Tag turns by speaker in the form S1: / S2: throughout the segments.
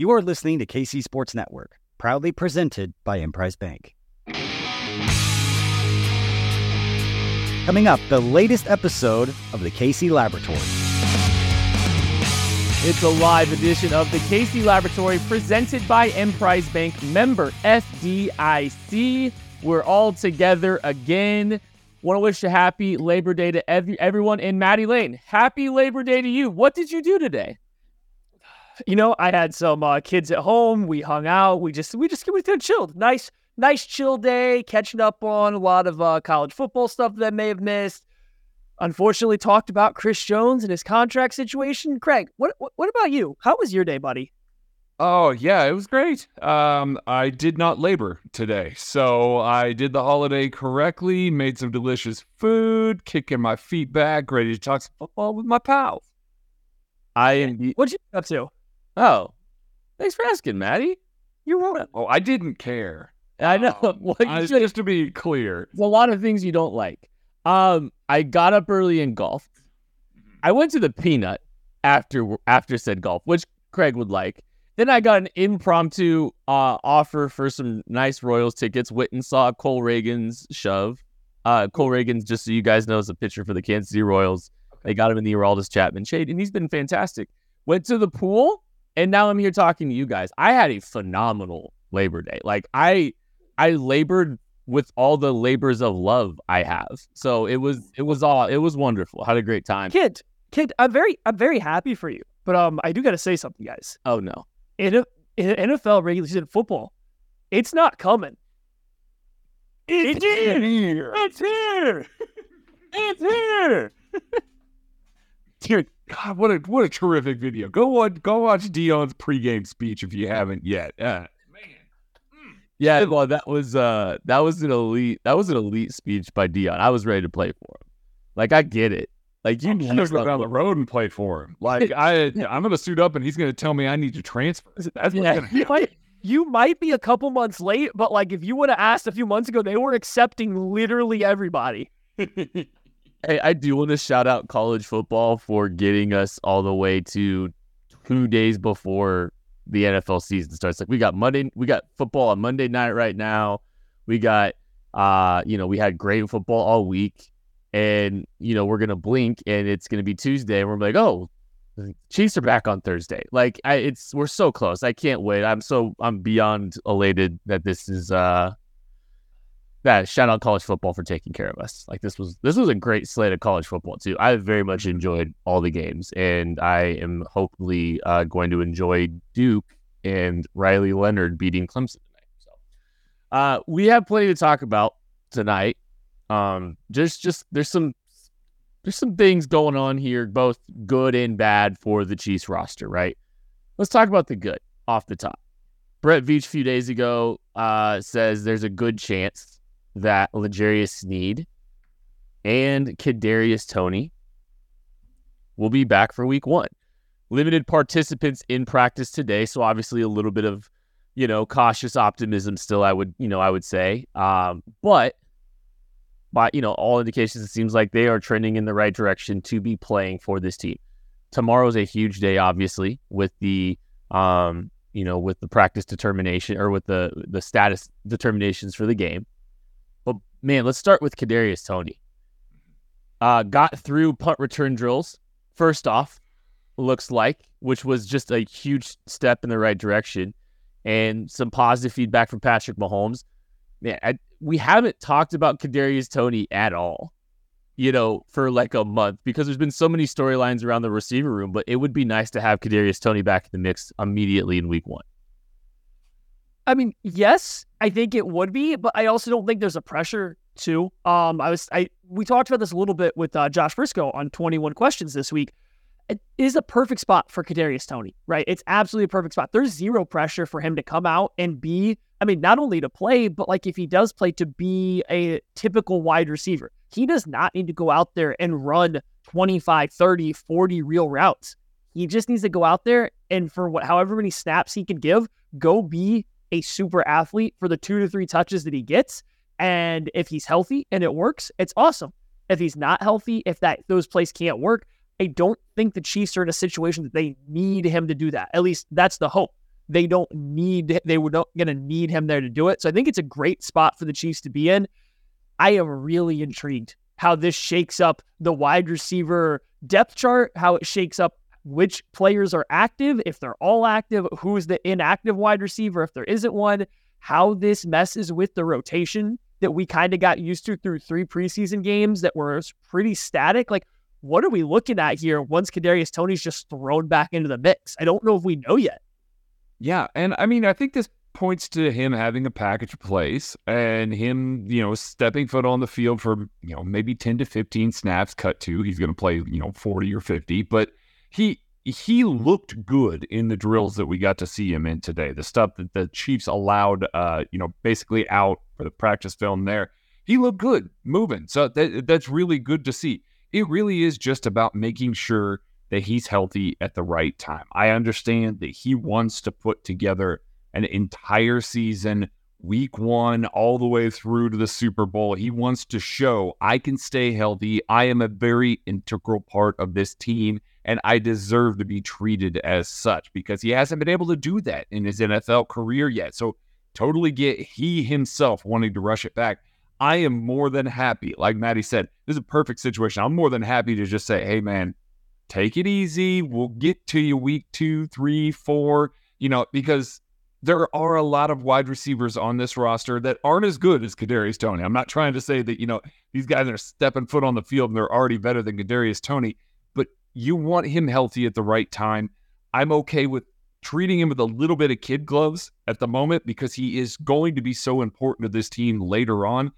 S1: You are listening to KC Sports Network, proudly presented by Emprise Bank. Coming up, the latest episode of the KC Laboratory.
S2: It's a live edition of the KC Laboratory presented by Emprise Bank member FDIC. We're all together again. Want to wish a happy Labor Day to every, everyone in Maddie Lane. Happy Labor Day to you. What did you do today?
S3: You know, I had some uh, kids at home. We hung out. We just we just we just chilled. Nice nice chill day, catching up on a lot of uh, college football stuff that I may have missed. Unfortunately, talked about Chris Jones and his contract situation. Craig, what what, what about you? How was your day, buddy?
S4: Oh yeah, it was great. Um, I did not labor today, so I did the holiday correctly. Made some delicious food, kicking my feet back, ready to talk some football with my pals.
S2: I am.
S3: What'd you get up to?
S2: Oh, thanks for asking, Maddie.
S3: You're welcome.
S4: Oh, I didn't care.
S2: I know.
S4: Um,
S2: Well,
S4: I-
S2: you should-
S4: just to be clear,
S2: There's a lot of things you don't like. Um, I got up early and golfed. I went to the Peanut after after said golf, which Craig would like. Then I got an impromptu uh, offer for some nice Royals tickets. Went and saw Cole Ragans shove. Uh, Cole Ragans, just so you guys know, is a pitcher for the Kansas City Royals. They got him in the Aroldis Chapman shade, and he's been fantastic. Went to the pool, and now I'm here talking to you guys. I had a phenomenal Labor Day. Like I, I labored with all the labors of love I have. So it was it was all it was wonderful. Had a great time.
S3: Kid, kid, I'm very I'm very happy for you. But um, I do got to say something, guys.
S2: Oh no.
S3: In, a, in NFL regular season football, it's not coming.
S4: it's here.
S3: It's here. It's here.
S4: Dude, God, what a what a terrific video. Go on, go watch Deion's pregame speech if you haven't yet. Uh,
S2: Yeah, well that was uh that was an elite that was an elite speech by Deion. I was ready to play for him. Like I get it. Like you
S4: I'm
S2: need
S4: gonna go down the road and play for him. Like I, I'm gonna suit up and he's gonna tell me I need to transfer. That's what's
S2: Yeah.
S4: gonna
S3: You
S4: happen.
S3: might, you might be a couple months late, but like if you would have asked a few months ago, they were accepting literally everybody.
S2: Hey, I do want to shout out college football for getting us all the way to two days before the NFL season starts. Like we got Monday, we got football on Monday night right now. We got, uh, you know, we had great football all week, and you know we're gonna blink and it's gonna be Tuesday, and we're like, oh, Chiefs are back on Thursday. Like I, it's we're so close. I can't wait. I'm so I'm beyond elated that this is uh that shout out college football for taking care of us. Like this was this was a great slate of college football too. I very much enjoyed all the games, and I am hopefully uh, going to enjoy Duke and Riley Leonard beating Clemson tonight. So uh, we have plenty to talk about tonight. Um, just just there's some there's some things going on here, both good and bad for the Chiefs roster. Right. Let's talk about the good off the top. Brett Veach a few days ago uh, says there's a good chance that L'Jarius Sneed and Kadarius Toney will be back for week one. Limited participants in practice today, so obviously a little bit of, you know, cautious optimism still, I would, you know, I would say. Um, but by, you know, all indications, it seems like they are trending in the right direction to be playing for this team. Tomorrow's a huge day, obviously, with the um, you know, with the practice determination or with the the status determinations for the game. Man, let's start with Kadarius Toney. Uh, got through punt return drills. First off, looks like, which was just a huge step in the right direction, and some positive feedback from Patrick Mahomes. Man, I, we haven't talked about Kadarius Toney at all, you know, for like a month because there's been so many storylines around the receiver room. But it would be nice to have Kadarius Toney back in the mix immediately in Week One.
S3: I mean, yes, I think it would be, but I also don't think there's a pressure to. Um, I was I we talked about this a little bit with uh, Josh Briscoe on 21 questions this week. It is a perfect spot for Kadarius Toney, right? It's absolutely a perfect spot. There's zero pressure for him to come out and be. I mean, not only to play, but like if he does play, to be a typical wide receiver. He does not need to go out there and run 25, 30, 40 real routes. He just needs to go out there and for what, however many snaps he can give, go be a super athlete for the two to three touches that he gets. And if he's healthy and it works, it's awesome. If he's not healthy, if that those plays can't work, I don't think the Chiefs are in a situation that they need him to do that. At least that's the hope. they don't need they were not to need him there to do it. So I think it's a great spot for the Chiefs to be in. I am really intrigued how this shakes up the wide receiver depth chart, how it shakes up which players are active, if they're all active, who's the inactive wide receiver, if there isn't one, how this messes with the rotation that we kind of got used to through three preseason games that were pretty static. Like, what are we looking at here once Kadarius Toney's just thrown back into the mix? I don't know if we know yet.
S4: Yeah, and I mean, I think this points to him having a package place and him, you know, stepping foot on the field for, you know, maybe 10 to 15 snaps cut to. He's going to play, you know, 40 or 50, but he he looked good in the drills that we got to see him in today. The stuff that the Chiefs allowed uh, you know, basically out for the practice film there. He looked good moving. So that, that's really good to see. It really is just about making sure that he's healthy at the right time. I understand that he wants to put together an entire season, week one, all the way through to the Super Bowl. He wants to show I can stay healthy. I am a very integral part of this team, and I deserve to be treated as such because he hasn't been able to do that in his NFL career yet. So, totally get he himself wanting to rush it back. I am more than happy. Like Maddie said, this is a perfect situation. I'm more than happy to just say, hey, man, take it easy. We'll get to you week two, three, four, you know, because there are a lot of wide receivers on this roster that aren't as good as Kadarius Toney. I'm not trying to say that, you know, these guys are stepping foot on the field and they're already better than Kadarius Toney, but you want him healthy at the right time. I'm okay with treating him with a little bit of kid gloves at the moment because he is going to be so important to this team later on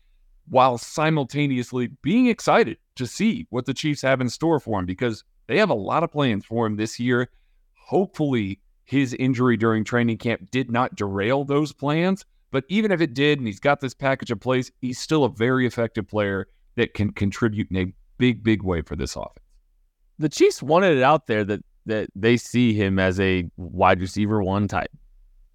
S4: while simultaneously being excited to see what the Chiefs have in store for him because they have a lot of plans for him this year. Hopefully, his injury during training camp did not derail those plans. But even if it did, and he's got this package in place, he's still a very effective player that can contribute in a big, big way for this offense.
S2: The Chiefs wanted it out there that that they see him as a wide receiver one type.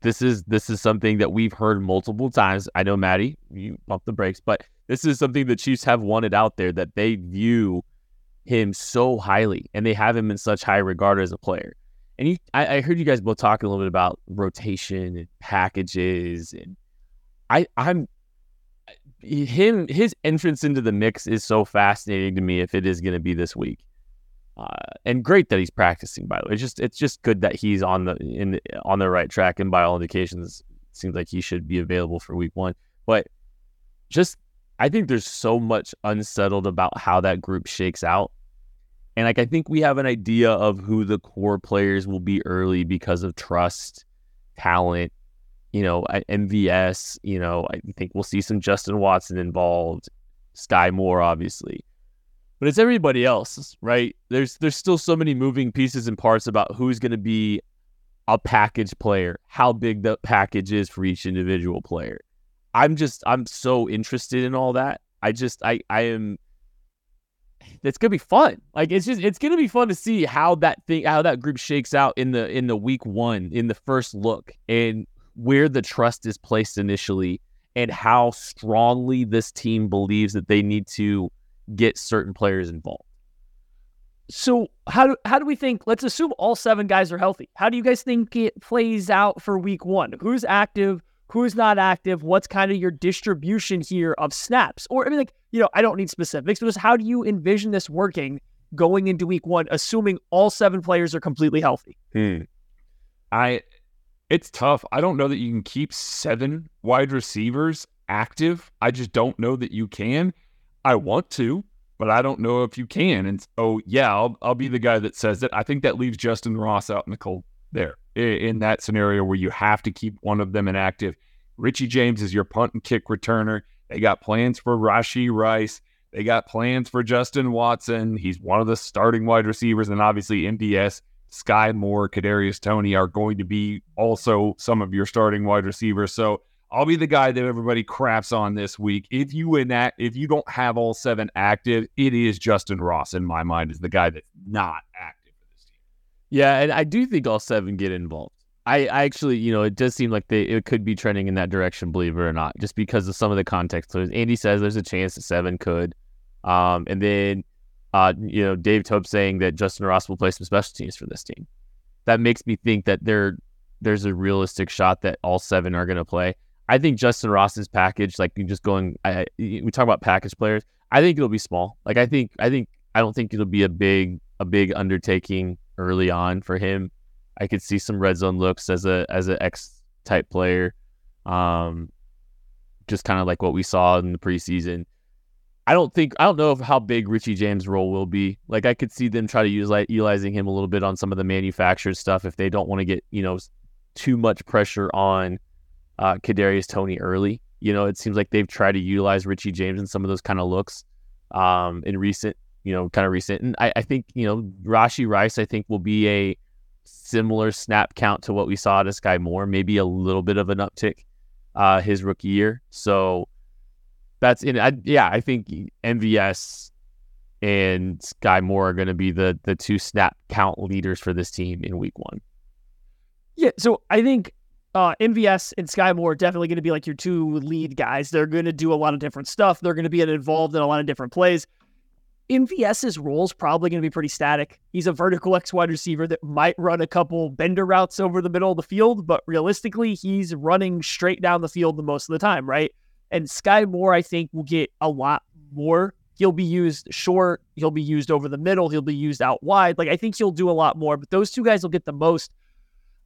S2: This is this is something that we've heard multiple times. I know Maddie, you pump the brakes, but this is something the Chiefs have wanted out there that they view him so highly and they have him in such high regard as a player. And you, I, I heard you guys both talking a little bit about rotation and packages, and I, I'm him. His entrance into the mix is so fascinating to me. If it is going to be this week, uh, and great that he's practicing. By the way, it's just it's just good that he's on the in the, on the right track, and by all indications, seems like he should be available for week one. But just I think there's so much unsettled about how that group shakes out and like I think we have an idea of who the core players will be early because of trust, talent, you know, MVS, you know, I think we'll see some Justin Watson involved, Skyy Moore obviously. But it's everybody else, right? There's there's still so many moving pieces and parts about who's going to be a package player, how big the package is for each individual player. I'm just I'm so interested in all that. I just I I am it's gonna be fun. Like it's just it's gonna be fun to see how that thing how that group shakes out in the in the week one in the first look and where the trust is placed initially and how strongly this team believes that they need to get certain players involved.
S3: So how do how do we think? Let's assume all seven guys are healthy. How do you guys think it plays out for week one? Who's active? who's not active, what's kind of your distribution here of snaps? Or I mean, like, you know, I don't need specifics, but just how do you envision this working going into week one, assuming all seven players are completely healthy?
S4: Hmm. I it's tough. I don't know that you can keep seven wide receivers active. I just don't know that you can. I want to, but I don't know if you can. And so, yeah, I'll, I'll be the guy that says it. I think that leaves Justin Ross out in the cold there in that scenario where you have to keep one of them inactive. Richie James is your punt and kick returner. They got plans for Rashee Rice. They got plans for Justin Watson. He's one of the starting wide receivers, and obviously MVS, Skyy Moore, Kadarius Toney are going to be also some of your starting wide receivers. So I'll be the guy that everybody craps on this week. If you enact, if you don't have all seven active, it is Justin Ross in my mind is the guy that's not active. For this team.
S2: Yeah, and I do think all seven get involved. I, I actually, you know, it does seem like they it could be trending in that direction, believe it or not, just because of some of the context. So Andy says there's a chance that seven could, um, and then, uh, you know, Dave Tope saying that Justin Ross will play some special teams for this team. That makes me think that they're there's a realistic shot that all seven are going to play. I think Justin Ross's package, like you just going, I, we talk about package players. I think it'll be small. Like I think, I think, I don't think it'll be a big, a big undertaking early on for him. I could see some red zone looks as a as an X type player, um, just kind of like what we saw in the preseason. I don't think I don't know if how big Richie James' role will be. Like I could see them try to use like utilizing him a little bit on some of the manufactured stuff if they don't want to get you know too much pressure on uh, Kadarius Toney early. You know, it seems like they've tried to utilize Richie James in some of those kind of looks um, in recent, you know, kind of recent. And I, I think you know Rashee Rice, I think will be a similar snap count to what we saw this Skyy Moore, maybe a little bit of an uptick uh, his rookie year. So that's in. I, yeah, I think MVS and Skyy Moore are going to be the the two snap count leaders for this team in Week One.
S3: Yeah, so I think uh, MVS and Skyy Moore are definitely going to be like your two lead guys. They're going to do a lot of different stuff. They're going to be involved in a lot of different plays. MVS's role is probably going to be pretty static. He's a vertical X wide receiver that might run a couple bender routes over the middle of the field, but realistically, he's running straight down the field the most of the time, right? And Skyy Moore, I think, will get a lot more. He'll be used short. He'll be used over the middle. He'll be used out wide. Like, I think he'll do a lot more, but those two guys will get the most.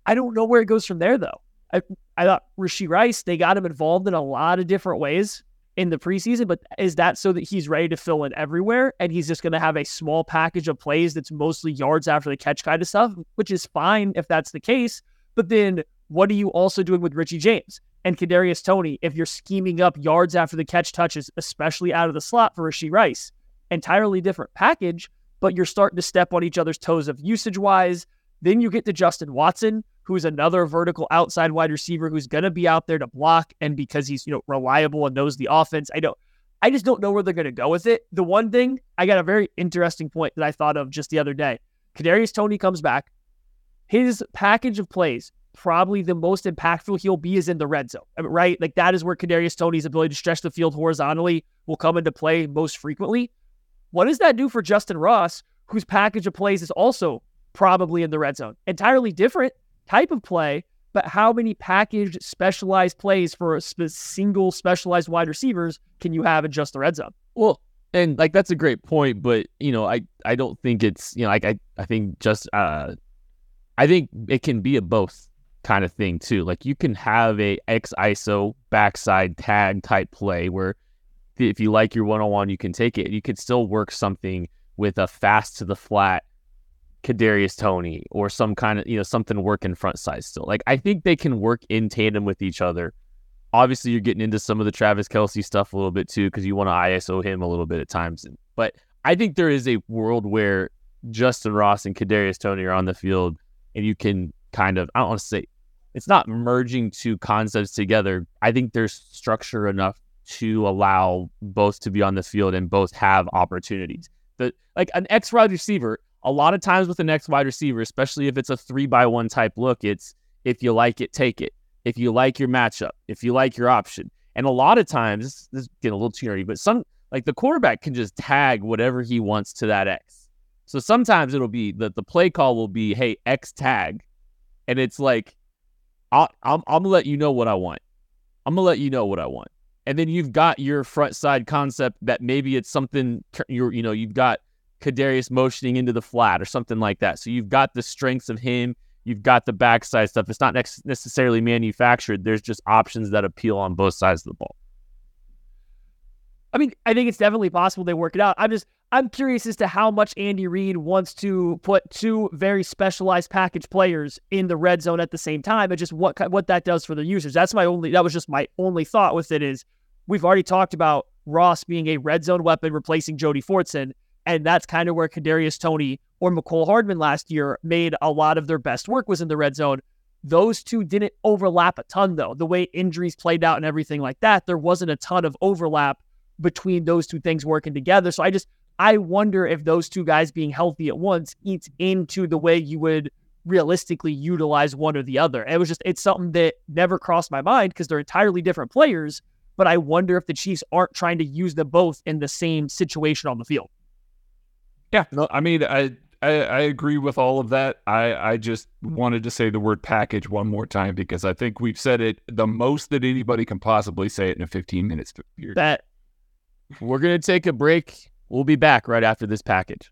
S3: I don't know where it goes from there, though. I, I thought Rashee Rice, they got him involved in a lot of different ways in the preseason, but is that so that he's ready to fill in everywhere and he's just going to have a small package of plays that's mostly yards after the catch kind of stuff, which is fine if that's the case. But then what are you also doing with Richie James and Kadarius Toney if you're scheming up yards after the catch touches, especially out of the slot for Rashee Rice? Entirely different package, but you're starting to step on each other's toes of usage wise. Then you get to Justin Watson, who's another vertical outside wide receiver who's going to be out there to block. And because he's, you know, reliable and knows the offense, I don't, I just don't know where they're going to go with it. The one thing I got a very interesting point that I thought of just the other day. Kadarius Toney comes back. His package of plays, probably the most impactful he'll be is in the red zone, right? Like that is where Kadarius Toney's ability to stretch the field horizontally will come into play most frequently. What does that do for Justin Ross, whose package of plays is also probably in the red zone? Entirely different type of play, but how many packaged specialized plays for a sp- single specialized wide receivers can you have in just the red zone?
S2: Well, and like that's a great point, but you know, I I don't think it's you know like I I think just uh I think it can be a both kind of thing too. Like you can have a X ISO backside tag type play where if you like your one on one, you can take it. You could still work something with a fast to the flat Kadarius Toney or some kind of you know something working front side still. Like I think they can work in tandem with each other. Obviously, you're getting into some of the Travis Kelce stuff a little bit too because you want to ISO him a little bit at times. But I think there is a world where Justin Ross and Kadarius Toney are on the field, and you can kind of I don't want to say it's not merging two concepts together. I think there's structure enough to allow both to be on the field and both have opportunities. The like an X wide receiver a lot of times with the next wide receiver, especially if it's a three by one type look, it's if you like it, take it. If you like your matchup, if you like your option. And a lot of times, this is getting a little too nerdy, but some like the quarterback can just tag whatever he wants to that X. So sometimes it'll be that the play call will be, hey, X tag. And it's like, I'll, I'm, I'm gonna let you know what I want. I'm gonna let you know what I want. And then you've got your front side concept that maybe it's something you're, you know, you've got Kadarius motioning into the flat or something like that. So you've got the strengths of him, you've got the backside stuff. It's not necessarily manufactured. There's just options that appeal on both sides of the ball.
S3: I mean, I think it's definitely possible they work it out. I'm just I'm curious as to how much Andy Reid wants to put two very specialized package players in the red zone at the same time, and just what what that does for the users. That's my only. That was just my only thought with it. Is we've already talked about Ross being a red zone weapon, replacing Jody Fortson. And that's kind of where Kadarius Toney or Mecole Hardman last year made a lot of their best work was in the red zone. Those two didn't overlap a ton though. The way injuries played out and everything like that, there wasn't a ton of overlap between those two things working together. So I just I wonder if those two guys being healthy at once eats into the way you would realistically utilize one or the other. it was just it's something that never crossed my mind because they're entirely different players. But I wonder if the Chiefs aren't trying to use them both in the same situation on the field.
S4: Yeah, no, I mean, I I, I agree with all of that. I, I just wanted to say the word package one more time because I think we've said it the most that anybody can possibly say it in a 15 minutes period.
S3: That
S2: We're going to take a break. We'll be back right after this package.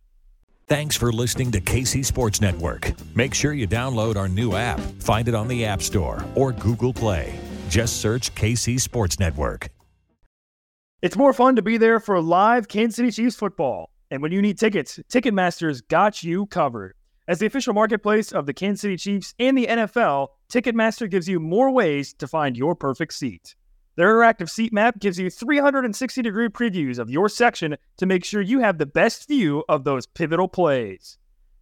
S5: Thanks for listening to KC Sports Network. Make sure you download our new app. Find it on the App Store or Google Play. Just search KC Sports Network.
S3: It's more fun to be there for live Kansas City Chiefs football. And when you need tickets, Ticketmaster's got you covered. As the official marketplace of the Kansas City Chiefs and the NFL, Ticketmaster gives you more ways to find your perfect seat. Their interactive seat map gives you 360 degree previews of your section to make sure you have the best view of those pivotal plays.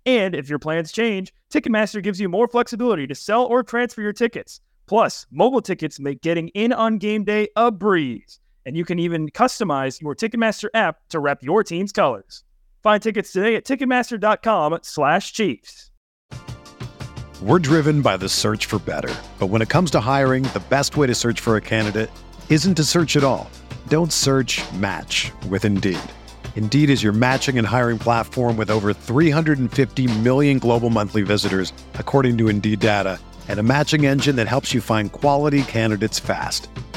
S3: And if your plans change, Ticketmaster gives you more flexibility to sell or transfer your tickets. Plus, mobile tickets make getting in on game day a breeze and you can even customize your Ticketmaster app to rep your team's colors. Find tickets today at ticketmaster.com/chiefs.
S6: We're driven by the search for better, but when it comes to hiring, the best way to search for a candidate isn't to search at all. Don't search, match with Indeed. Indeed is your matching and hiring platform with over 350 million global monthly visitors, according to Indeed data, and a matching engine that helps you find quality candidates fast.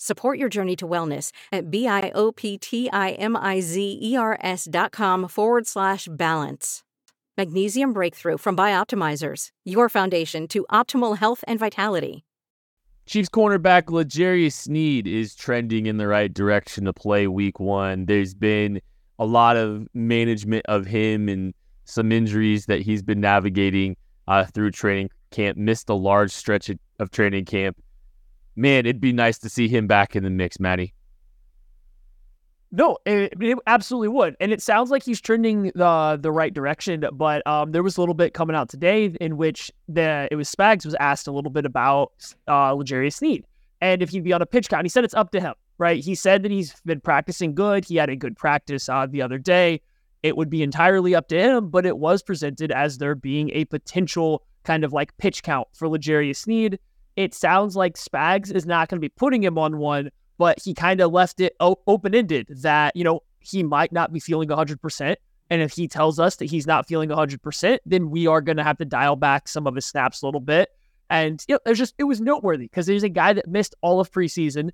S7: Support your journey to wellness at B-I-O-P-T-I-M-I-Z-E-R-S dot com forward slash balance. Magnesium Breakthrough from Bioptimizers, your foundation to optimal health and vitality.
S2: Chiefs cornerback L'Jarius Sneed is trending in the right direction to play week one. There's been a lot of management of him and some injuries that he's been navigating uh, through training camp. Missed a large stretch of training camp man, it'd be nice to see him back in the mix, Maddie.
S3: No, it, it, absolutely would, and it sounds like he's trending the the right direction. But um, there was a little bit coming out today in which the it was Spags was asked a little bit about uh, L'Jarius Sneed and if he'd be on a pitch count. He said it's up to him, right? He said that he's been practicing good. He had a good practice uh, the other day. It would be entirely up to him, but it was presented as there being a potential kind of like pitch count for L'Jarius Sneed it sounds like Spags is not going to be putting him on one, but he kind of left it o- open ended that, you know, he might not be feeling 100%. And if he tells us that he's not feeling 100%, then we are going to have to dial back some of his snaps a little bit. And you know, there's just, it was noteworthy because there's a guy that missed all of preseason.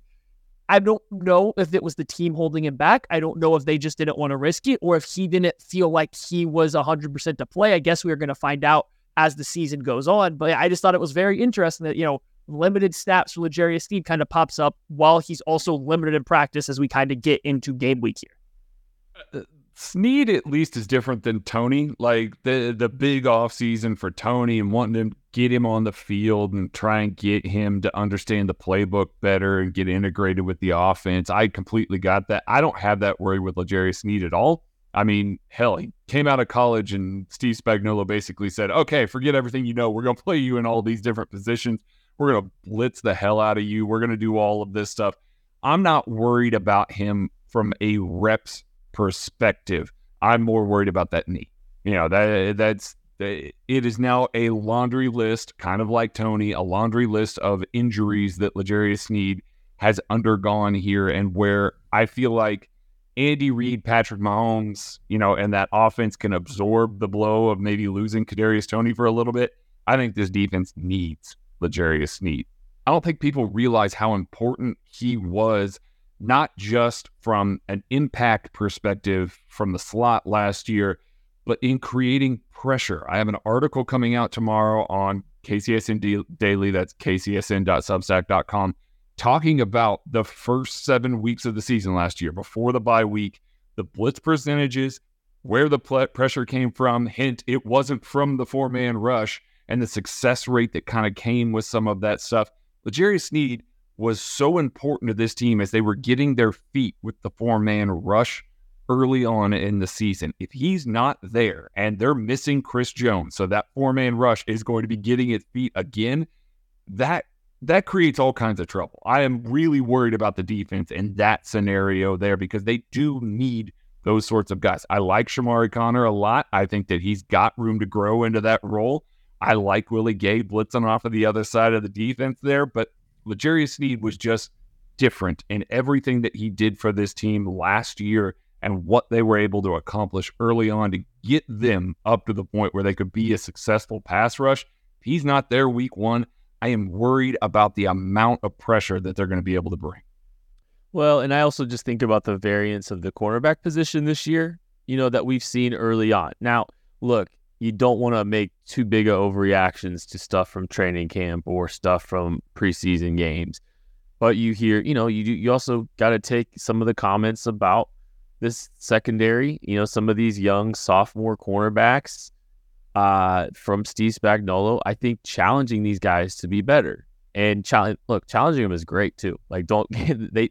S3: I don't know if it was the team holding him back. I don't know if they just didn't want to risk it or if he didn't feel like he was 100% to play. I guess we are going to find out as the season goes on. But I just thought it was very interesting that, you know, limited snaps for L'Jarius Sneed kind of pops up while he's also limited in practice as we kind of get into game week here.
S4: Uh, Sneed at least is different than Toney. Like the the big off season for Toney and wanting to get him on the field and try and get him to understand the playbook better and get integrated with the offense. I completely got that. I don't have that worry with L'Jarius Sneed at all. I mean, hell, he came out of college and Steve Spagnuolo basically said, "Okay, forget everything you know. We're going to play you in all these different positions." We're gonna blitz the hell out of you. We're gonna do all of this stuff. I'm not worried about him from a reps perspective. I'm more worried about that knee. You know that that's it is now a laundry list, kind of like Toney, a laundry list of injuries that L'Jarius Sneed has undergone here, and where I feel like Andy Reid, Patrick Mahomes, you know, and that offense can absorb the blow of maybe losing Kadarius Toney for a little bit. I think this defense needs L'Jarius Sneed. I don't think people realize how important he was, not just from an impact perspective from the slot last year, but in creating pressure. I have an article coming out tomorrow on KCSN Daily. That's kcsn.substack.com talking about the first seven weeks of the season last year before the bye week, the blitz percentages, where the pressure came from. Hint, it wasn't from the four man rush and the success rate that kind of came with some of that stuff. L'Jarius Sneed was so important to this team as they were getting their feet with the four man rush early on in the season. If he's not there and they're missing Chris Jones, so that four man rush is going to be getting its feet again, that that creates all kinds of trouble. I am really worried about the defense in that scenario there because they do need those sorts of guys. I like Chamarri Conner a lot. I think that he's got room to grow into that role. I like Willie Gay blitzing off of the other side of the defense there, but L'Jarius Sneed was just different in everything that he did for this team last year and what they were able to accomplish early on to get them up to the point where they could be a successful pass rush. If he's not there week one, I am worried about the amount of pressure that they're going to be able to bring.
S2: Well, and I also just think about the variance of the cornerback position this year, you know, that we've seen early on. Now, look, you don't want to make too big of overreactions to stuff from training camp or stuff from preseason games. But you hear, you know, you you also got to take some of the comments about this secondary, you know, some of these young sophomore cornerbacks uh, from Steve Spagnuolo, I think challenging these guys to be better and challenge. Look, challenging them is great too. Like, don't they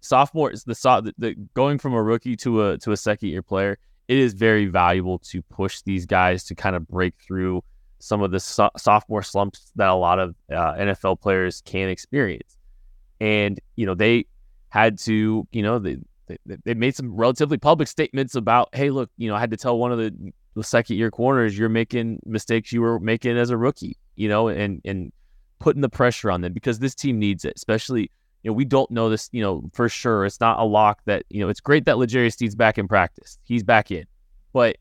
S2: sophomore is the, the, the going from a rookie to a to a second year player. It is very valuable to push these guys to kind of break through some of the so- sophomore slumps that a lot of uh, NFL players can experience. And you know they had to, you know, they, they they made some relatively public statements about, hey, look, you know, I had to tell one of the the second year corners, you're making mistakes you were making as a rookie, you know, and and putting the pressure on them because this team needs it. Especially, you know, we don't know this, you know, for sure. It's not a lock that, you know, it's great that L'Jarius Sneed's back in practice. He's back in. But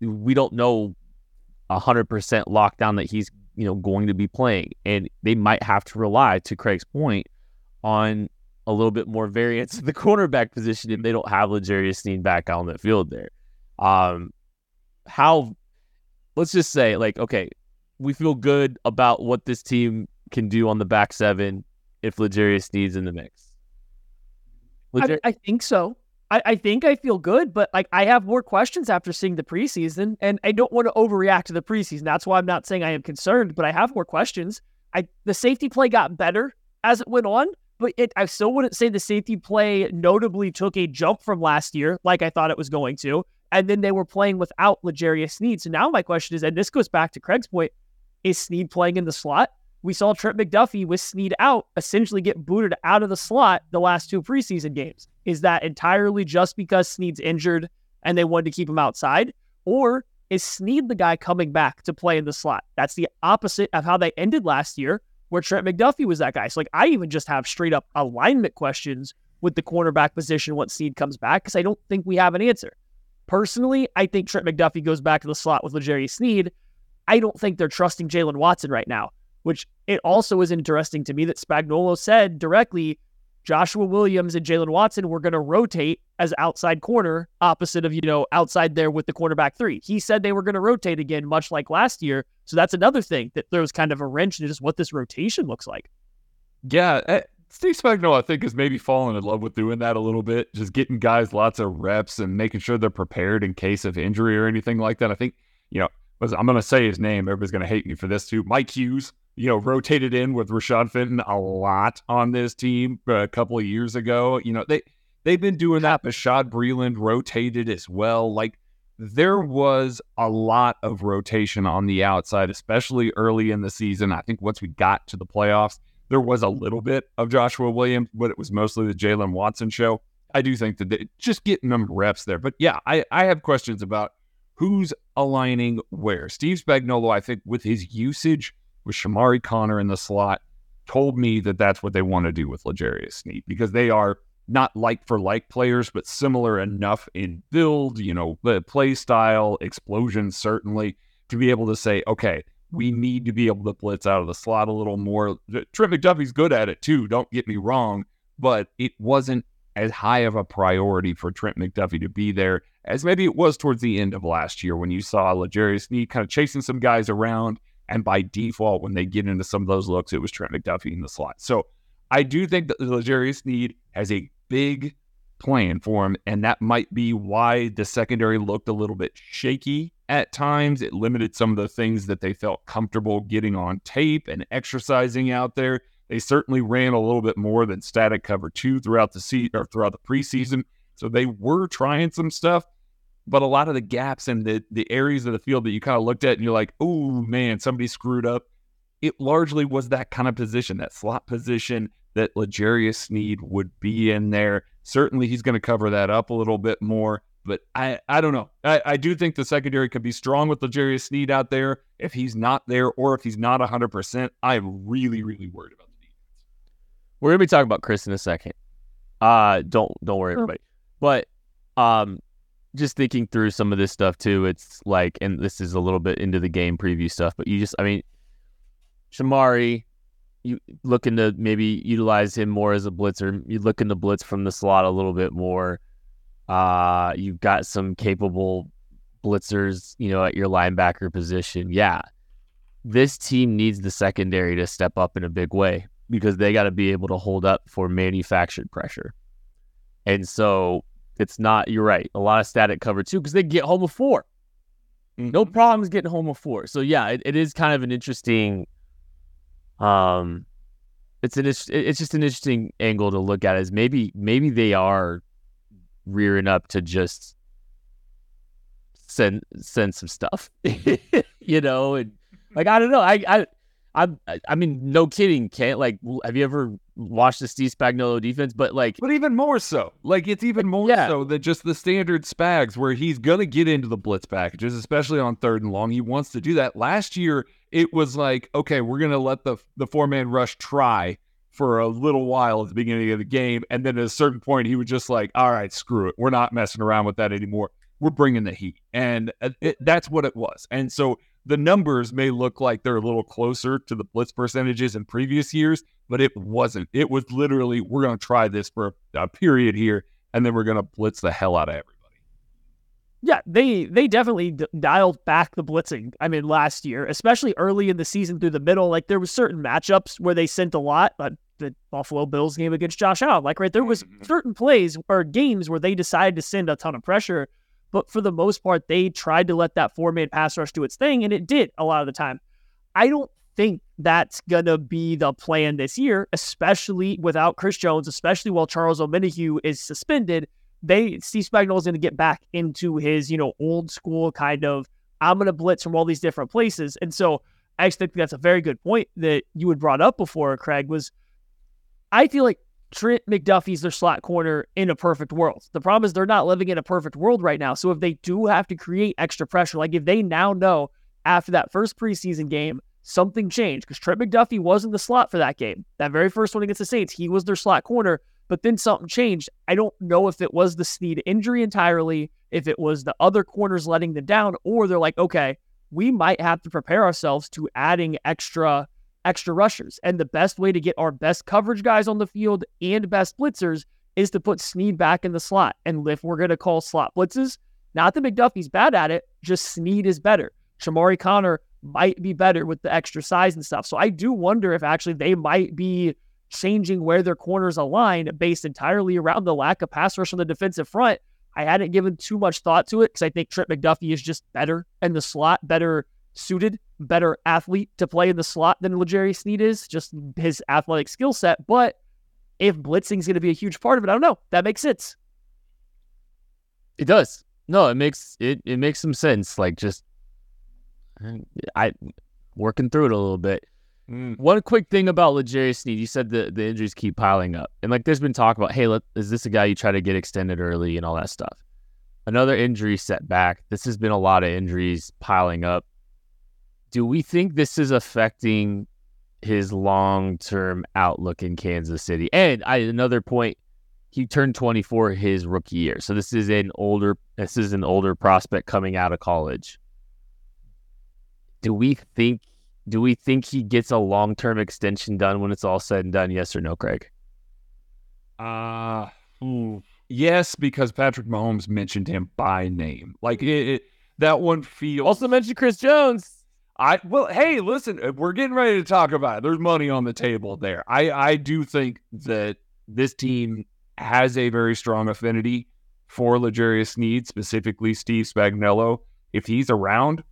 S2: we don't know a hundred percent lockdown that he's, you know, going to be playing. And they might have to rely, to Craig's point, on a little bit more variance in the cornerback position if they don't have L'Jarius Sneed back on the field there. Um, how let's just say like okay we feel good about what this team can do on the back seven if L'Jarius Sneed's in the mix.
S3: Leger- I, I, think so. I, I think I feel good, but like I have more questions after seeing the preseason, and I don't want to overreact to the preseason. That's why I'm not saying I am concerned, but I have more questions. I the safety play got better as it went on, but it, I still wouldn't say the safety play notably took a jump from last year, like I thought it was going to and then they were playing without L'Jarius Sneed. So now my question is, and this goes back to Craig's point, is Sneed playing in the slot? We saw Trent McDuffie with Sneed out essentially get booted out of the slot the last two preseason games. Is that entirely just because Sneed's injured and they wanted to keep him outside? Or is Sneed the guy coming back to play in the slot? That's the opposite of how they ended last year, where Trent McDuffie was that guy. So, like, I even just have straight up alignment questions with the cornerback position once Sneed comes back because I don't think we have an answer. Personally, I think Trent McDuffie goes back to the slot with L'Jarius Sneed. I don't think they're trusting Jaylen Watson right now, which it also is interesting to me that Spagnuolo said directly Joshua Williams and Jaylen Watson were going to rotate as outside corner opposite of, you know, outside there with the cornerback three. He said they were going to rotate again, much like last year. So that's another thing that there was kind of a wrench in just what this rotation looks like.
S4: Yeah. Eh, Steve Spagnuolo, I think, is maybe falling in love with doing that a little bit, just getting guys lots of reps and making sure they're prepared in case of injury or anything like that. I think, you know, I'm going to say his name. Everybody's going to hate me for this too. Mike Hughes, you know, rotated in with Rashad Fenton a lot on this team a couple of years ago. You know, they they've been doing that. Bashaud Breeland rotated as well. Like there was a lot of rotation on the outside, especially early in the season. I think once we got to the playoffs, there was a little bit of Joshua Williams, but it was mostly the Jaylen Watson show. I do think that they, just getting them reps there. But yeah, I, I have questions about who's aligning where. Steve Spagnuolo, I think, with his usage with Chamarri Conner in the slot, told me that that's what they want to do with L'Jarius Sneed because they are not like for like players, but similar enough in build, you know, the play style, explosion, certainly, to be able to say, okay, we need to be able to blitz out of the slot a little more. Trent McDuffie's good at it too, don't get me wrong, but it wasn't as high of a priority for Trent McDuffie to be there as maybe it was towards the end of last year when you saw L'Jarius Sneed kind of chasing some guys around. And by default, when they get into some of those looks, it was Trent McDuffie in the slot. So I do think that L'Jarius Sneed has a big plan for him. And that might be why the secondary looked a little bit shaky at times. It limited some of the things that they felt comfortable getting on tape and exercising out there. They certainly ran a little bit more than static cover two throughout the season or throughout the preseason. So they were trying some stuff, but a lot of the gaps and the the areas of the field that you kind of looked at and you're like, oh man, somebody screwed up. It largely was that kind of position, that slot position that L'Jarius Sneed would be in there. Certainly, he's going to cover that up a little bit more. But I, I don't know. I, I do think the secondary could be strong with L'Jarius Sneed out there. If he's not there or if he's not 100%, I'm really, really worried about the defense.
S2: We're going to be talking about Chris in a second. Uh, don't don't worry, everybody. But um, just thinking through some of this stuff too, it's like, and this is a little bit into the game preview stuff, but you just, I mean, Chamarri, you looking to maybe utilize him more as a blitzer. You looking to blitz from the slot a little bit more. Uh, you've got some capable blitzers, you know, at your linebacker position. Yeah, this team needs the secondary to step up in a big way because they got to be able to hold up for manufactured pressure. And so it's not, you're right, a lot of static cover too because they get home 4 mm-hmm. No problems getting home four. So yeah, it, it is kind of an interesting um, it's an it's just an interesting angle to look at. Is maybe maybe they are rearing up to just send send some stuff, you know, and like I don't know, I I I I mean, no kidding, can't like have you ever watched the Steve Spagnuolo defense? But like,
S4: but even more so, like it's even more yeah. so than just the standard Spags, where he's gonna get into the blitz packages, especially on third and long. He wants to do that. Last year, it was like, okay, we're gonna let the the four man rush try for a little while at the beginning of the game, and then at a certain point, he was just like, all right, screw it, we're not messing around with that anymore. We're bringing the heat, and uh, it, that's what it was. And so the numbers may look like they're a little closer to the blitz percentages in previous years, but it wasn't. It was literally, we're going to try this for a, a period here, and then we're going to blitz the hell out of everybody.
S3: Yeah, they they definitely d- dialed back the blitzing. I mean, last year, especially early in the season through the middle, like there was certain matchups where they sent a lot. But the Buffalo Bills game against Josh Allen, like right there was mm-hmm. certain plays or games where they decided to send a ton of pressure but for the most part, they tried to let that four man pass rush do its thing, and it did a lot of the time. I don't think that's going to be the plan this year, especially without Chris Jones, especially while Charles Omenihu is suspended. They Steve Spagnuolo is going to get back into his, you know, old school kind of I'm going to blitz from all these different places. And so I actually think that's a very good point that you had brought up before, Craig, was I feel like Trent McDuffie's their slot corner in a perfect world. The problem is they're not living in a perfect world right now. So if they do have to create extra pressure, like if they now know after that first preseason game, something changed because Trent McDuffie wasn't the slot for that game. That very first one against the Saints, he was their slot corner, but then something changed. I don't know if it was the Sneed injury entirely, if it was the other corners letting them down, or they're like, okay, we might have to prepare ourselves to adding extra extra rushers. And the best way to get our best coverage guys on the field and best blitzers is to put Sneed back in the slot. And if we're going to call slot blitzes, not that McDuffie's bad at it, just Sneed is better. Chamarri Conner might be better with the extra size and stuff. So I do wonder if actually they might be changing where their corners align based entirely around the lack of pass rush on the defensive front. I hadn't given too much thought to it because I think Trent McDuffie is just better in the slot, better suited, better athlete to play in the slot than L'Jarius Sneed is, just his athletic skill set. But if blitzing is going to be a huge part of it, I don't know. That makes sense.
S2: It does. No, it makes it it makes some sense. Like just I working through it a little bit.
S4: Mm.
S2: One quick thing about L'Jarius Sneed, you said the, the injuries keep piling up. And like there's been talk about, hey, let, is this a guy you try to get extended early and all that stuff? Another injury setback. This has been a lot of injuries piling up. Do we think this is affecting his long term outlook in Kansas City? And I, another point, he turned 24 his rookie year. So this is an older this is an older prospect coming out of college. Do we think do we think he gets a long term extension done when it's all said and done? Yes or no, Craig?
S4: Uh, ooh, yes, because Patrick Mahomes mentioned him by name. Like it, it that one feels.
S2: Also mentioned Chris Jones.
S4: I well, hey, listen, uh, we're getting ready to talk about it. There's money on the table there. I I do think that this team has a very strong affinity for L'Jarius Sneed, specifically Steve Spagnuolo. If he's around,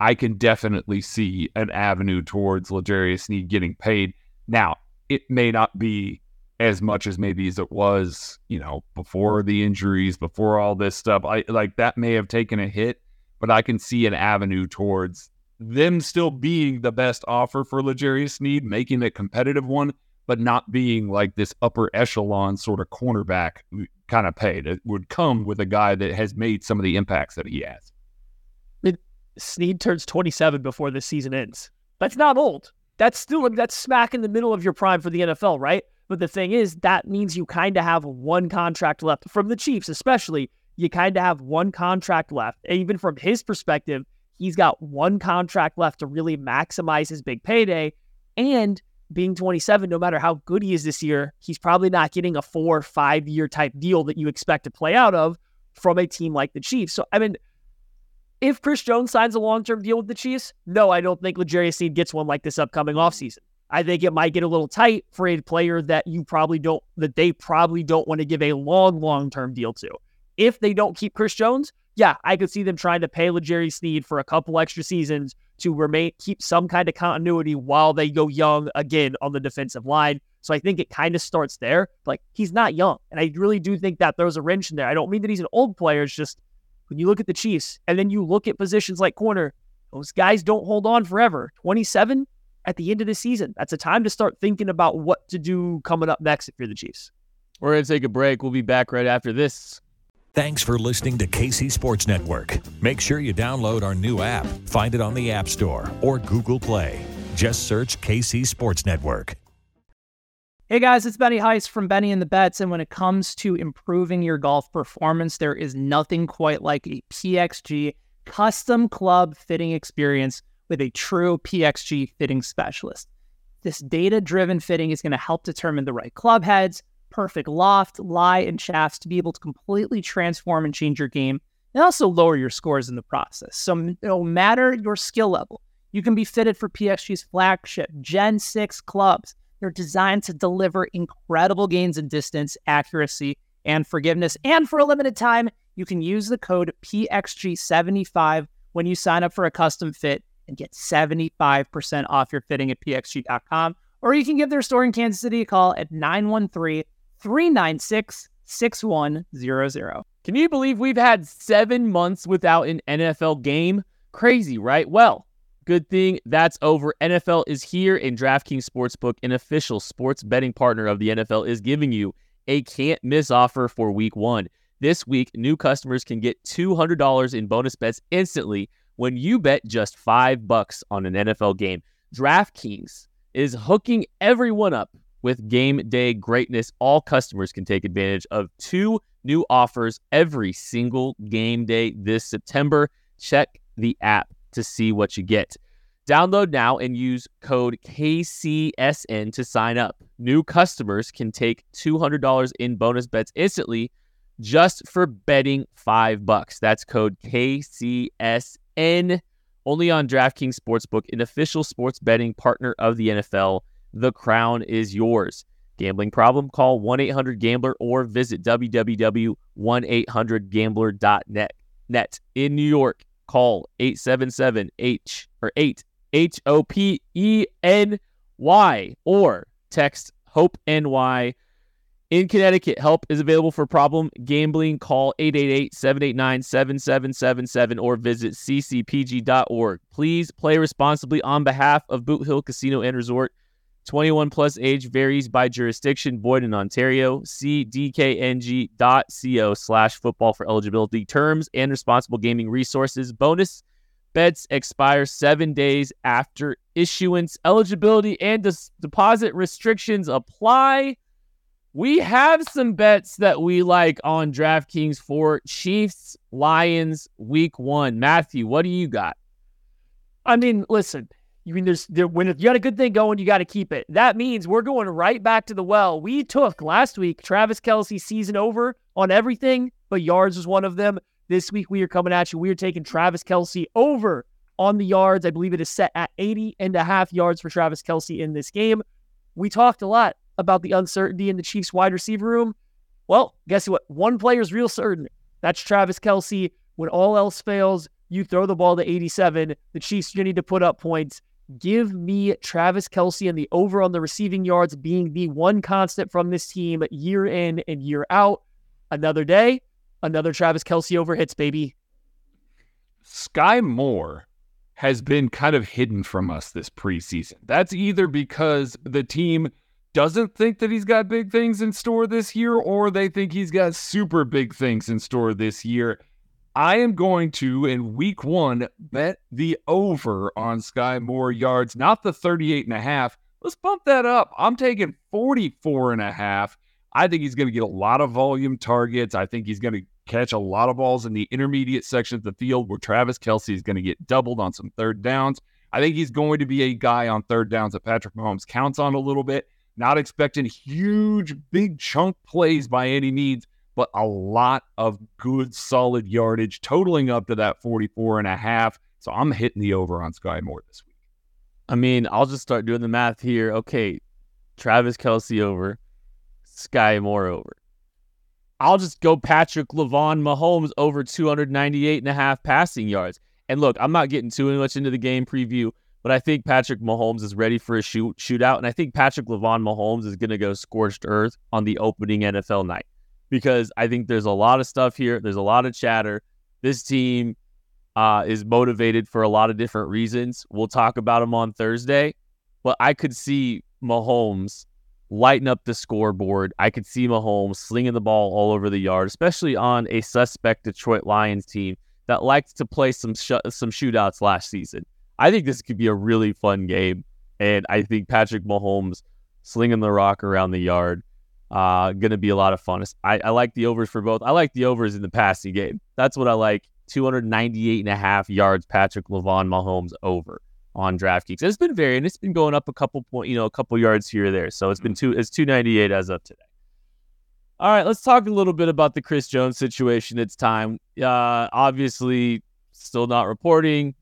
S4: I can definitely see an avenue towards L'Jarius Sneed getting paid. Now, it may not be as much as maybe as it was, you know, before the injuries, before all this stuff. I like that may have taken a hit, but I can see an avenue towards them still being the best offer for L'Jarius Sneed, making a competitive one, but not being like this upper echelon sort of cornerback kind of pay that would come with a guy that has made some of the impacts that he has.
S3: Sneed turns 27 before the season ends. That's not old. That's still that's smack in the middle of your prime for the NFL, right? But the thing is, that means you kind of have one contract left from the Chiefs, especially. You kind of have one contract left. And even from his perspective, he's got one contract left to really maximize his big payday. And being 27, no matter how good he is this year, he's probably not getting a four or five year type deal that you expect to play out of from a team like the Chiefs. So, I mean, if Chris Jones signs a long term deal with the Chiefs, no, I don't think L'Jarius Sneed gets one like this upcoming offseason. I think it might get a little tight for a player that you probably don't, that they probably don't want to give a long, long term deal to. If they don't keep Chris Jones, yeah, I could see them trying to pay L'Jarius Sneed for a couple extra seasons to remain, keep some kind of continuity while they go young again on the defensive line. So I think it kind of starts there. Like he's not young. And I really do think that throws a wrench in there. I don't mean that he's an old player. It's just when you look at the Chiefs and then you look at positions like corner, those guys don't hold on forever. 27 at the end of the season. That's a time to start thinking about what to do coming up next if you're the Chiefs.
S2: We're going to take a break. We'll be back right after this.
S5: Thanks for listening to KC Sports Network. Make sure you download our new app. Find it on the App Store or Google Play. Just search KC Sports Network.
S8: Hey guys, it's Benny Heist from Benny and the Bets. And when it comes to improving your golf performance, there is nothing quite like a PXG custom club fitting experience with a true PXG fitting specialist. This data driven fitting is going to help determine the right club heads, perfect loft, lie, and shafts to be able to completely transform and change your game and also lower your scores in the process. So, no matter your skill level, you can be fitted for PXG's flagship Gen 6 clubs they're designed to deliver incredible gains in distance, accuracy, and forgiveness. And for a limited time, you can use the code PXG75 when you sign up for a custom fit and get 75% off your fitting at pxg.com. Or you can give their store in Kansas City a call at 913 396 6100.
S2: Can you believe we've had seven months without an NFL game? Crazy, right? Well, Good thing that's over. NFL is here, and DraftKings Sportsbook, an official sports betting partner of the NFL, is giving you a can't miss offer for week one. This week, new customers can get $200 in bonus bets instantly when you bet just five bucks on an NFL game. DraftKings is hooking everyone up with game day greatness. All customers can take advantage of two new offers every single game day this September. Check the app to see what you get. Download now and use code KCSN to sign up. New customers can take $200 in bonus bets instantly just for betting 5 bucks. That's code KCSN only on DraftKings Sportsbook, an official sports betting partner of the NFL. The crown is yours. Gambling problem? Call 1-800-GAMBLER or visit www.1800gambler.net. Net in New York, call 877 H or 8 H O P E N Y or text Hope NY In Connecticut, help is available for problem gambling. Call 888-789-7777 or visit ccpg.org. Please play responsibly on behalf of Boot Hill Casino and Resort. 21 plus age varies by jurisdiction. Void in Ontario. See dkng.co slash football for eligibility terms and responsible gaming resources. Bonus bets expire seven days after issuance. Eligibility and deposit restrictions apply. We have some bets that we like on DraftKings for Chiefs Lions week one. Matthew, what do you got?
S3: I mean, listen, you mean there's there when you got a good thing going, you got to keep it. That means we're going right back to the well. We took last week Travis Kelce season over on everything, but yards was one of them. This week we are coming at you. We are taking Travis Kelce over on the yards. I believe it is set at 80 and a half yards for Travis Kelce in this game. We talked a lot about the uncertainty in the Chiefs wide receiver room. Well, guess what? One player is real certain. That's Travis Kelce. When all else fails, you throw the ball to 87. The Chiefs you need to put up points. Give me Travis Kelce and the over on the receiving yards being the one constant from this team year in and year out. Another day, another Travis Kelce over hits, baby.
S4: Skyy Moore has been kind of hidden from us this preseason. That's either because the team doesn't think that he's got big things in store this year, or they think he's got super big things in store this year. I am going to, in week one, bet the over on Skyy Moore yards, not the 38 and a half. Let's bump that up. I'm taking 44 and a half. I think he's going to get a lot of volume targets. I think he's going to catch a lot of balls in the intermediate section of the field where Travis Kelce is going to get doubled on some third downs. I think he's going to be a guy on third downs that Patrick Mahomes counts on a little bit. Not expecting huge, big chunk plays by any means, but a lot of good, solid yardage, totaling up to that 44 and a half. So I'm hitting the over on Skyy Moore this week.
S2: I mean, I'll just start doing the math here. Okay, Travis Kelce over, Skyy Moore over. I'll just go Patrick Lavon Mahomes over 298 and a half passing yards. And look, I'm not getting too much into the game preview, but I think Patrick Mahomes is ready for a shoot shootout, and I think Patrick Lavon Mahomes is going to go scorched earth on the opening NFL night because I think there's a lot of stuff here. There's a lot of chatter. This team uh, is motivated for a lot of different reasons. We'll talk about them on Thursday, but I could see Mahomes lighting up the scoreboard. I could see Mahomes slinging the ball all over the yard, especially on a suspect Detroit Lions team that liked to play some sh- some shootouts last season. I think this could be a really fun game, and I think Patrick Mahomes slinging the rock around the yard uh going to be a lot of fun. I, I like the overs for both. I like the overs in the passing game. That's what I like. 298 and a half yards Patrick Lavon Mahomes over on DraftKings. It's been varying. It's been going up a couple point, you know, a couple yards here or there. So it's been two. It's 298 as of today. All right, let's talk a little bit about the Chris Jones situation. It's time. Uh, obviously, still not reporting.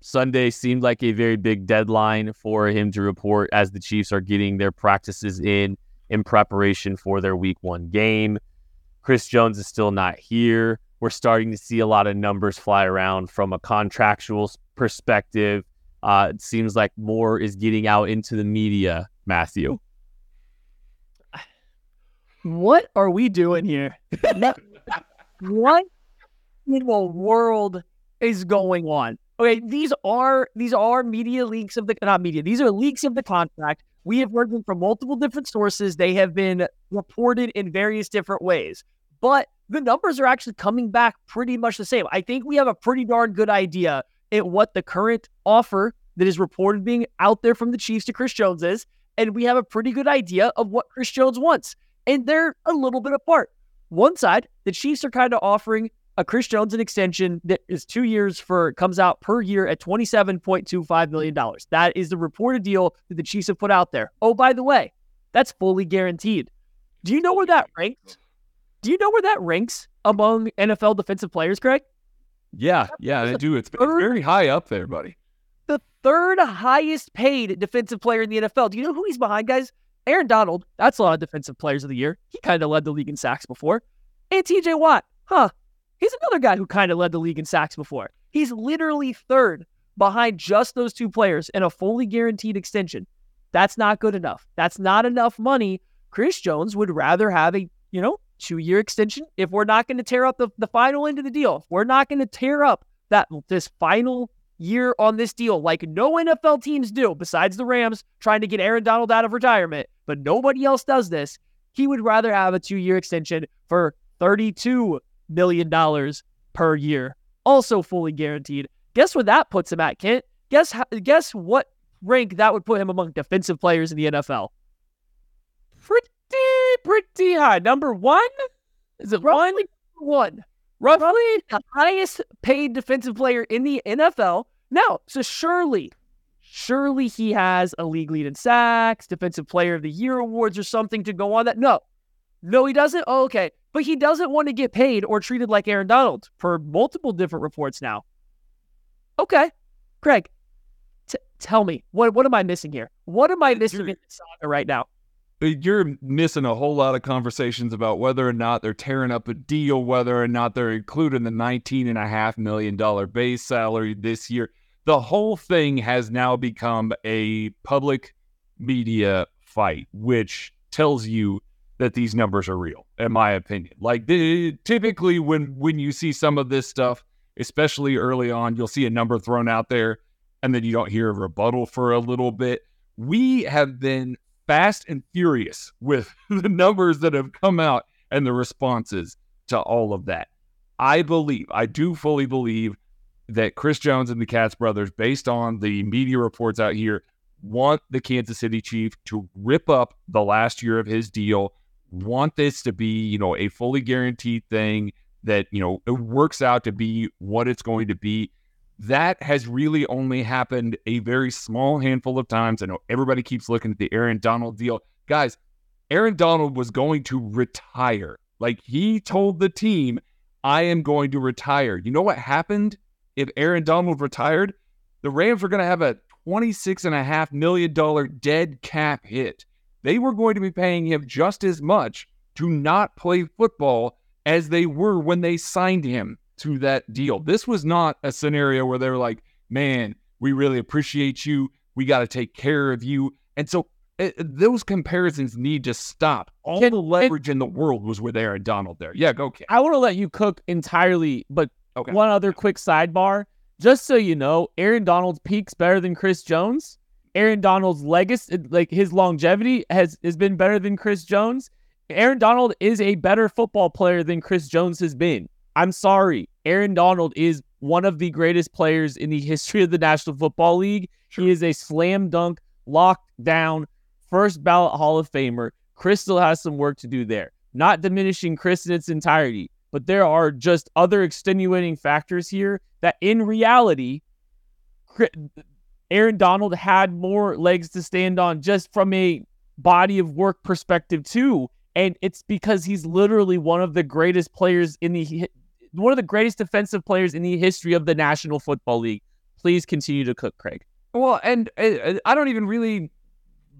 S2: Sunday seemed like a very big deadline for him to report as the Chiefs are getting their practices in in preparation for their week one game. Chris Jones is still not here. We're starting to see a lot of numbers fly around from a contractual perspective. Uh, it seems like more is getting out into the media, Matthew.
S3: What are we doing here? what in the world is going on? Okay, these are these are media leaks of the not media. These are leaks of the contract. We have heard them from multiple different sources. They have been reported in various different ways, but the numbers are actually coming back pretty much the same. I think we have a pretty darn good idea at what the current offer that is reported being out there from the Chiefs to Chris Jones is, and we have a pretty good idea of what Chris Jones wants. And they're a little bit apart. One side, the Chiefs are kind of offering a Chris Jones an extension that is two years for comes out per year at $27.25 million. That is the reported deal that the Chiefs have put out there. Oh, by the way, that's fully guaranteed. Do you know where that ranks? Do you know where that ranks among NFL defensive players, Craig?
S4: Yeah, yeah, I do. It's, it's very high up there, buddy.
S3: The third highest paid defensive player in the NFL. Do you know who he's behind, guys? Aaron Donald. That's a lot of defensive players of the year. He kind of led the league in sacks before. And TJ Watt. Huh. He's another guy who kind of led the league in sacks before. He's literally third behind just those two players in a fully guaranteed extension. That's not good enough. That's not enough money Chris Jones would rather have a, you know, two year extension if we're not going to tear up the, the final end of the deal. If we're not going to tear up that this final year on this deal like no NFL teams do, besides the Rams trying to get Aaron Donald out of retirement, but nobody else does this. He would rather have a two year extension for $32 million dollars per year, also fully guaranteed. Guess where that puts him at, Kent? Guess how, guess what rank that would put him among defensive players in the NFL?
S2: Pretty, pretty high. Number one? Is it one?
S3: Roughly one.
S2: Roughly?
S3: The highest paid defensive player in the NFL. Now, so surely, surely he has a league lead in sacks, defensive player of the year awards, or something to go on that. No, no, he doesn't. Oh, okay. But he doesn't want to get paid or treated like Aaron Donald for multiple different reports now. Okay. Craig, t- tell me, what, what am I missing here? What am I missing
S4: You're-
S3: in this saga right now?
S4: Uh, you're missing a whole lot of conversations about whether or not they're tearing up a deal, whether or not they're including the $19.5 million base salary this year. The whole thing has now become a public media fight, which tells you that these numbers are real, in my opinion. Like the, typically when when you see some of this stuff, especially early on, you'll see a number thrown out there and then you don't hear a rebuttal for a little bit. We have been fast and furious with the numbers that have come out and the responses to all of that. I believe, I do fully believe that Chris Jones and the Katz brothers, based on the media reports out here, want the Kansas City Chief to rip up the last year of his deal, want this to be, you know, a fully guaranteed thing that, you know, it works out to be what it's going to be. That has really only happened a very small handful of times. I know everybody keeps looking at the Aaron Donald deal. Guys, Aaron Donald was going to retire. Like he told the team, I am going to retire. You know what happened if Aaron Donald retired? The Rams were going to have a $26.5 million dead cap hit. They were going to be paying him just as much to not play football as they were when they signed him to that deal. This was not a scenario where they were like, man, we really appreciate you. We got to take care of you. And so uh, those comparisons need to stop. All
S2: Can-
S4: the leverage in the world was with Aaron Donald there. Yeah, go, Cam.
S2: I want to let you cook entirely, but
S4: Okay.
S2: one other quick sidebar. Just so you know, Aaron Donald's peak's better than Chris Jones. Aaron Donald's legacy, like his longevity, has has been better than Chris Jones. Aaron Donald is a better football player than Chris Jones has been. I'm sorry. Aaron Donald is one of the greatest players in the history of the National Football League. He is a slam dunk, locked down, first ballot Hall of Famer. Chris still has some work to do there. Not diminishing Chris in its entirety, but there are just other extenuating factors here that in reality, Aaron Donald had more legs to stand on just from a body of work perspective too. And it's because he's literally one of the greatest players in the one of the greatest defensive players in the history of the National Football League. Please continue to cook, Craig.
S4: Well, and I don't even really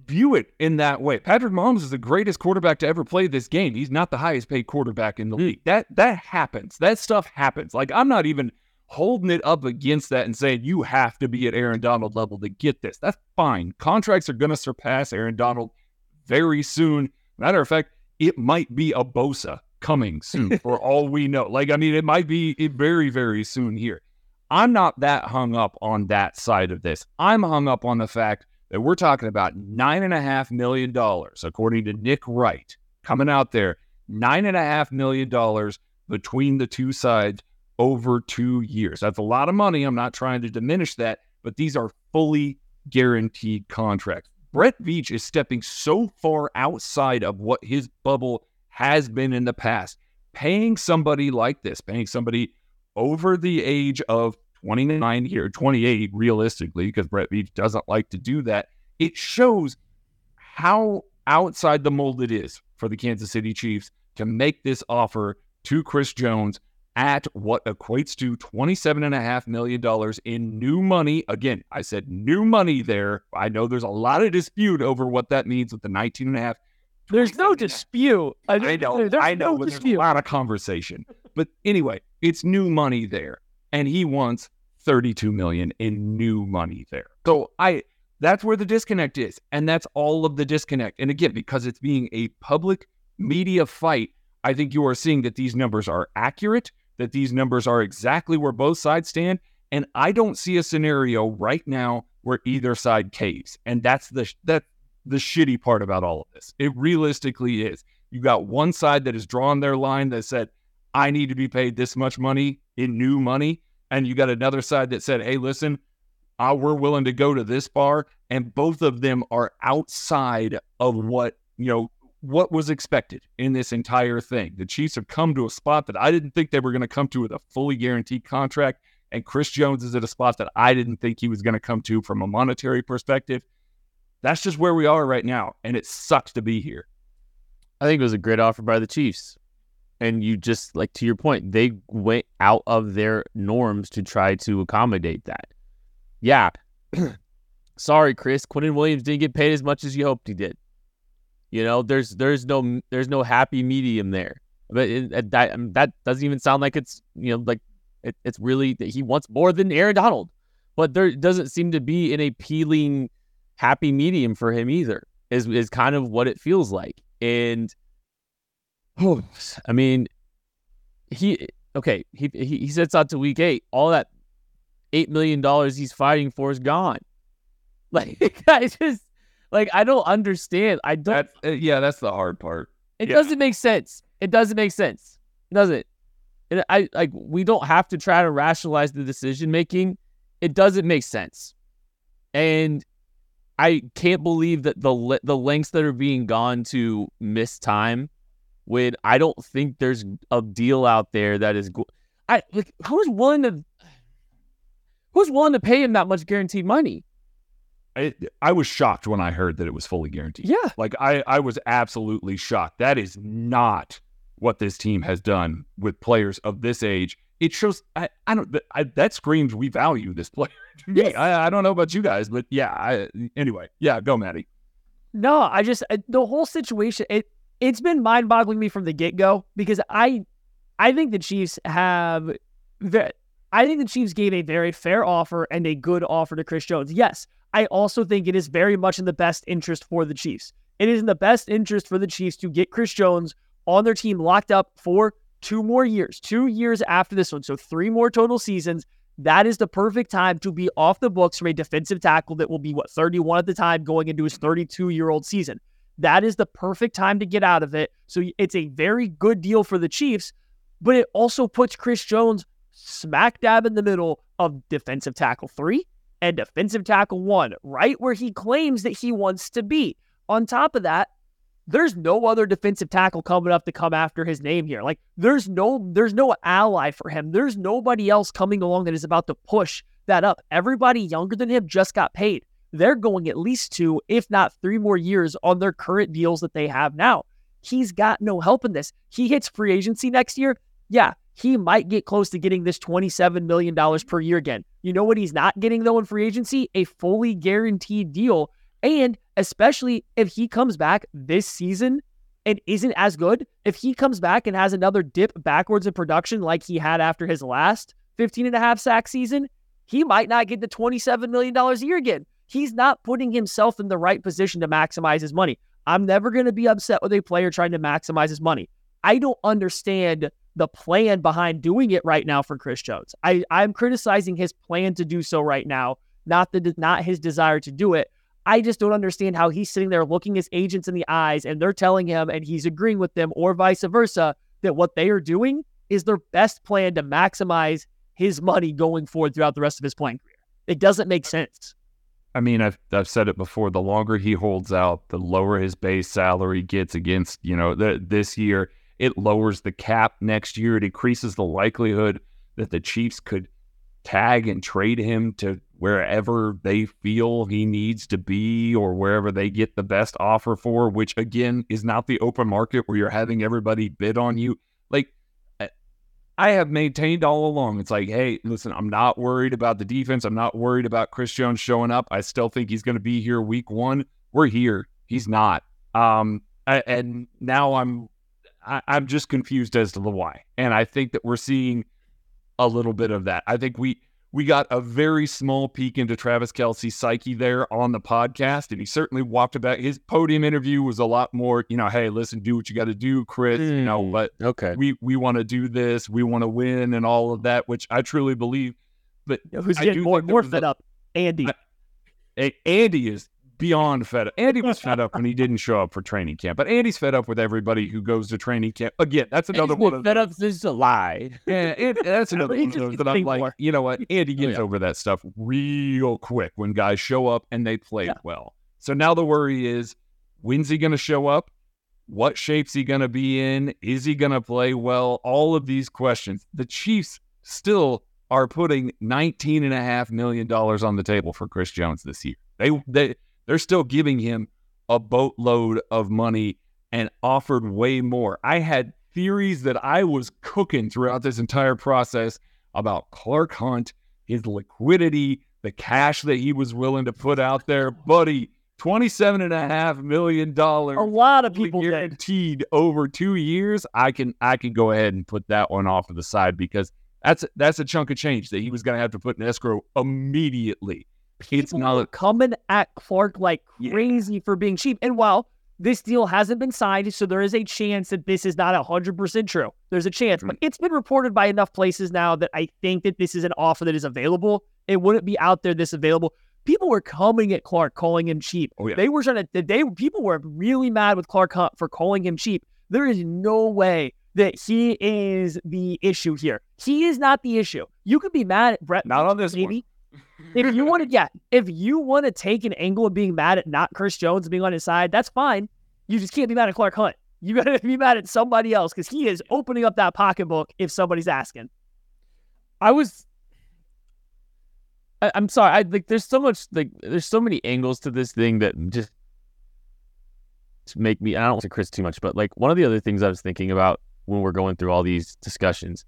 S4: view it in that way. Patrick Mahomes is the greatest quarterback to ever play this game. He's not the highest paid quarterback in the hmm. league. That that happens. That stuff happens. Like I'm not even holding it up against that and saying you have to be at Aaron Donald level to get this. That's fine. Contracts are going to surpass Aaron Donald very soon. Matter of fact, it might be a Bosa coming soon for all we know. Like I mean, it might be it very very soon here. I'm not that hung up on that side of this. I'm hung up on the fact that we're talking about nine and a half million dollars, according to Nick Wright, coming out there, nine and a half million dollars between the two sides over two years. That's a lot of money. I'm not trying to diminish that, but these are fully guaranteed contracts. Brett Veach is stepping so far outside of what his bubble has been in the past. Paying somebody like this, paying somebody over the age of 29 here, 28 realistically, because Brett Veach doesn't like to do that. It shows how outside the mold it is for the Kansas City Chiefs to make this offer to Chris Jones at what equates to $27.5 million in new money. Again, I said new money there. I know there's a lot of dispute over what that means with the 19.5
S3: There's no dispute.
S4: I know,
S3: There's
S4: I know,
S3: no
S4: but there's a lot of conversation. But anyway, it's new money there, and he wants 32 million in new money there. So I That's where the disconnect is. And that's all of the disconnect. And again, because it's being a public media fight, I think you are seeing that these numbers are accurate, that these numbers are exactly where both sides stand. And I don't see a scenario right now where either side caves. And that's the that the shitty part about all of this. It realistically is. You got one side that has drawn their line that said, I need to be paid this much money in new money. And you got another side that said, hey, listen, uh, we're willing to go to this bar. And both of them are outside of what, you know, what was expected in this entire thing. The Chiefs have come to a spot that I didn't think they were going to come to with a fully guaranteed contract. And Chris Jones is at a spot that I didn't think he was going to come to from a monetary perspective. That's just where we are right now. And it sucks to be here.
S2: I think it was a great offer by the Chiefs. And you just, like, to your point, they went out of their norms to try to accommodate that. Yeah. Sorry, Chris. Quinnen Williams didn't get paid as much as you hoped he did. You know, there's there's no there's no happy medium there. But it, that that doesn't even sound like it's you know like it, it's really he wants more than Aaron Donald. But there doesn't seem to be an appealing happy medium for him either. Is is kind of what it feels like. And oh, I mean, he okay. He he, he sets out to week eight. All that eight million dollars he's fighting for is gone. Like I just like I don't understand. I don't.
S4: That's, uh, yeah, that's the hard part.
S2: It
S4: yeah.
S2: doesn't make sense. It doesn't make sense. It doesn't. And I like we don't have to try to rationalize the decision making. It doesn't make sense. And I can't believe that the the lengths that are being gone to miss time when I don't think there's a deal out there that is go- I like who's willing to who's willing to pay him that much guaranteed money?
S4: I, I was shocked when I heard that it was fully guaranteed.
S2: Yeah.
S4: Like I, I was absolutely shocked. That is not what this team has done with players of this age. It shows I, I don't I, that screams we value this player yeah, I, I don't know about you guys, but yeah. I, anyway, yeah, go Maddie.
S3: No, I just uh, the whole situation it it's been mind boggling me from the get go because I I think the Chiefs have I think the Chiefs gave a very fair offer and a good offer to Chris Jones. Yes, I also think it is very much in the best interest for the Chiefs. It is in the best interest for the Chiefs to get Chris Jones on their team locked up for two more years, two years after this one. So three more total seasons. That is the perfect time to be off the books from a defensive tackle that will be, what, 31 at the time going into his 32 year old season. That is the perfect time to get out of it. So it's a very good deal for the Chiefs, but it also puts Chris Jones smack dab in the middle of defensive tackle three and defensive tackle one, right where he claims that he wants to be. On top of that, there's no other defensive tackle coming up to come after his name here. Like there's no there's no ally for him. There's nobody else coming along that is about to push that up. Everybody younger than him just got paid. They're going at least two, if not three more years on their current deals that they have now. He's got no help in this. He hits free agency next year. Yeah, he might get close to getting this $27 million per year again. You know what he's not getting, though, in free agency? A fully guaranteed deal. And especially if he comes back this season and isn't as good, if he comes back and has another dip backwards in production like he had after his last 15 and a half sack season, he might not get the $27 million a year again. He's not putting himself in the right position to maximize his money. I'm never going to be upset with a player trying to maximize his money. I don't understand the plan behind doing it right now for Chris Jones. I, I'm criticizing his plan to do so right now, not the not his desire to do it. I just don't understand how he's sitting there looking his agents in the eyes and they're telling him and he's agreeing with them or vice versa that what they are doing is their best plan to maximize his money going forward throughout the rest of his playing career. It doesn't make sense.
S4: I mean, I've I've said it before. The longer he holds out, the lower his base salary gets against you know the, this year. It lowers the cap next year. It increases the likelihood that the Chiefs could tag and trade him to wherever they feel he needs to be or wherever they get the best offer for, which again is not the open market where you're having everybody bid on you. Like, I have maintained all along. It's like, hey, listen, I'm not worried about the defense. I'm not worried about Chris Jones showing up. I still think he's going to be here week one. We're here. He's not. Um, and now I'm I, I'm just confused as to the why. And I think that we're seeing a little bit of that. I think we we got a very small peek into Travis Kelce's psyche there on the podcast, and he certainly walked about his podium interview was a lot more, you know, hey, listen, do what you got to do, Chris. You know,
S2: Mm,
S4: but
S2: Okay.
S4: we we want to do this, we want to win, and all of that, which I truly believe. But
S3: who's getting more more fed up? Andy.
S4: I- Andy is beyond fed up. Andy was fed up when he didn't show up for training camp, but Andy's fed up with everybody who goes to training camp. Again, that's another one of
S2: fed up is a lie.
S4: yeah, it, that's another
S3: He
S4: one of that I'm like,
S3: more.
S4: you know what? Andy gets
S2: yeah.
S4: over that stuff real quick when guys show up and they play
S3: Yeah.
S4: well. So now the worry is, when's he going to show up? What shape's he going to be in? Is he going to play well? All of these questions. The Chiefs still are putting nineteen and a half million dollars on the table for Chris Jones this year. They they they're still giving him a boatload of money and offered way more. I had theories that I was cooking throughout this entire process about Clark Hunt, his liquidity, the cash that he was willing to put out there. Buddy, $27.5 million.
S3: a lot of people did.
S4: guaranteed over two years. I can I can go ahead and put that one off to the side because that's that's a chunk of change that he was gonna have to put in escrow immediately. It's
S3: People
S4: not
S3: coming at Clark like
S4: Yeah.
S3: crazy for being cheap. And while this deal hasn't been signed, so there is a chance that this is not hundred percent true. There's a chance,
S4: Mm.
S3: but it's been reported by enough places now that I think that this is an offer that is available. It wouldn't be out there this available. People were coming at Clark, calling him cheap.
S4: Oh, yeah.
S3: They were trying to. They people were really mad with Clark Hunt for calling him cheap. There is no way that he is the issue here. He is not the issue. You could be mad at Brett.
S4: not on this one.
S3: If you want to, yeah, if you want to take an angle of being mad at not Chris Jones being on his side, that's fine. You just can't be mad at Clark Hunt. You got to be mad at somebody else because he is opening up that pocketbook if somebody's asking.
S2: I was. I, I'm sorry. I like. There's so much. Like, there's so many angles to this thing that just make me. I don't want to Chris too much, but like one of the other things I was thinking about when we're going through all these discussions.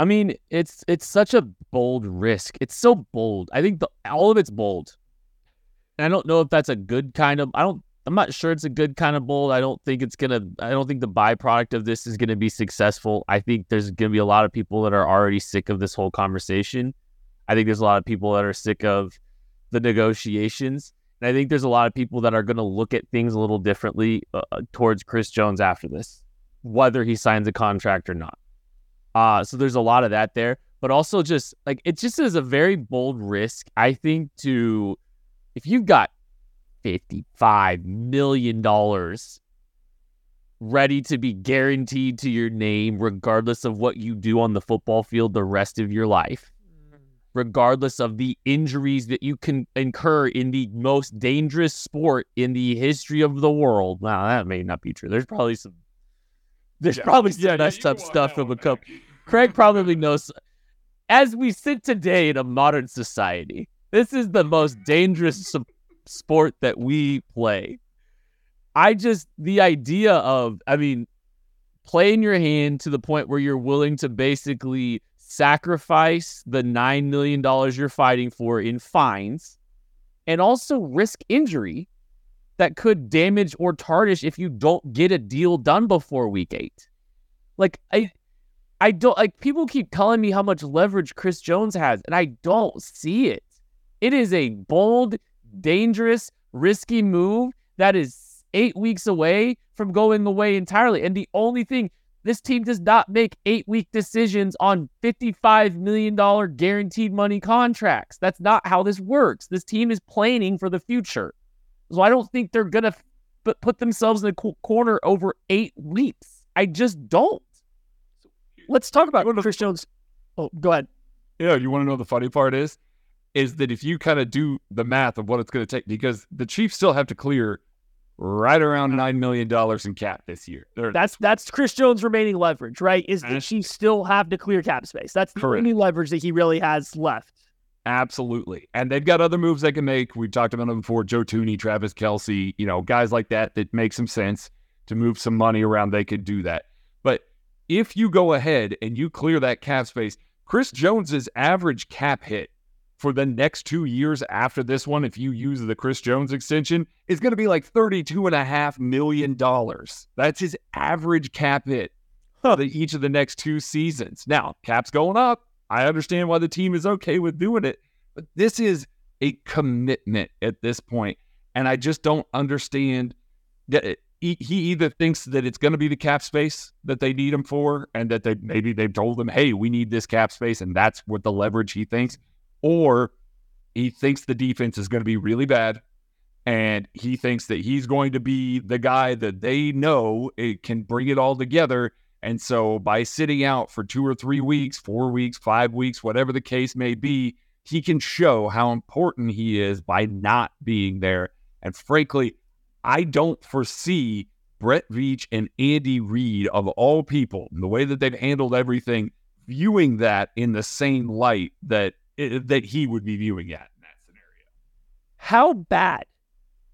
S2: I mean, it's it's such a bold risk. It's so bold. I think the all of it's bold. And I don't know if that's a good kind of. I don't. I'm not sure it's a good kind of bold. I don't think it's gonna. I don't think the byproduct of this is gonna be successful. I think there's gonna be a lot of people that are already sick of this whole conversation. I think there's a lot of people that are sick of the negotiations, and I think there's a lot of people that are gonna look at things a little differently uh, towards Chris Jones after this, whether he signs a contract or not. Uh, so there's a lot of that there, but also just like it just is a very bold risk, I think, to if you've got $55 million ready to be guaranteed to your name, regardless of what you do on the football field the rest of your life, regardless of the injuries that you can incur in the most dangerous sport in the history of the world. Now, that may not be true. There's probably some. There's probably some messed up stuff from a couple. Craig probably knows. As we sit today in a modern society, this is the most dangerous sport that we play. I just, the idea of, I mean, playing your hand to the point where you're willing to basically sacrifice the $9 million you're fighting for in fines and also risk injury that could damage or tarnish if you don't get a deal done before week eight. Like, I, I don't like people keep telling me how much leverage Chris Jones has, and I don't see it. It is a bold, dangerous, risky move that is eight weeks away from going away entirely. And the only thing this team does not make eight week decisions on $55 million guaranteed money contracts. That's not how this works. This team is planning for the future. So I don't think they're going to f- put themselves in a co- corner over eight weeks. I just don't.
S3: Let's talk about Chris Jones. Oh, go ahead.
S4: Yeah, you want to know the funny part is, is that if you kind of do the math of what it's going to take, because the Chiefs still have to clear right around nine million dollars in cap this year. They're,
S3: That's that's Chris Jones' remaining leverage, right? Is that
S4: And-
S3: she still have to clear cap space? That's the
S4: Correct.
S3: only leverage that he really has left.
S4: Absolutely. And they've got other moves they can make. We've talked about them before. Joe Thuney, Travis Kelce, you know, guys like that that make some sense to move some money around. They could do that. But if you go ahead and you clear that cap space, Chris Jones's average cap hit for the next two years after this one, if you use the Chris Jones extension, is going to be like $32.5 million. That's his average cap hit for the, each of the next two seasons. Now, cap's going up. I understand why the team is okay with doing it, but this is a commitment at this point, and I just don't understand that he, he either thinks that it's going to be the cap space that they need him for, and that they maybe they've told him, hey, we need this cap space, and that's what the leverage he thinks, or he thinks the defense is going to be really bad and he thinks that he's going to be the guy that they know it can bring it all together. And so by sitting out for two or three weeks, four weeks, five weeks, whatever the case may be, he can show how important he is by not being there. And frankly, I don't foresee Brett Veach and Andy Reid, of all people, the way that they've handled everything, viewing that in the same light that eh, that he would be viewing it in that scenario.
S3: How bad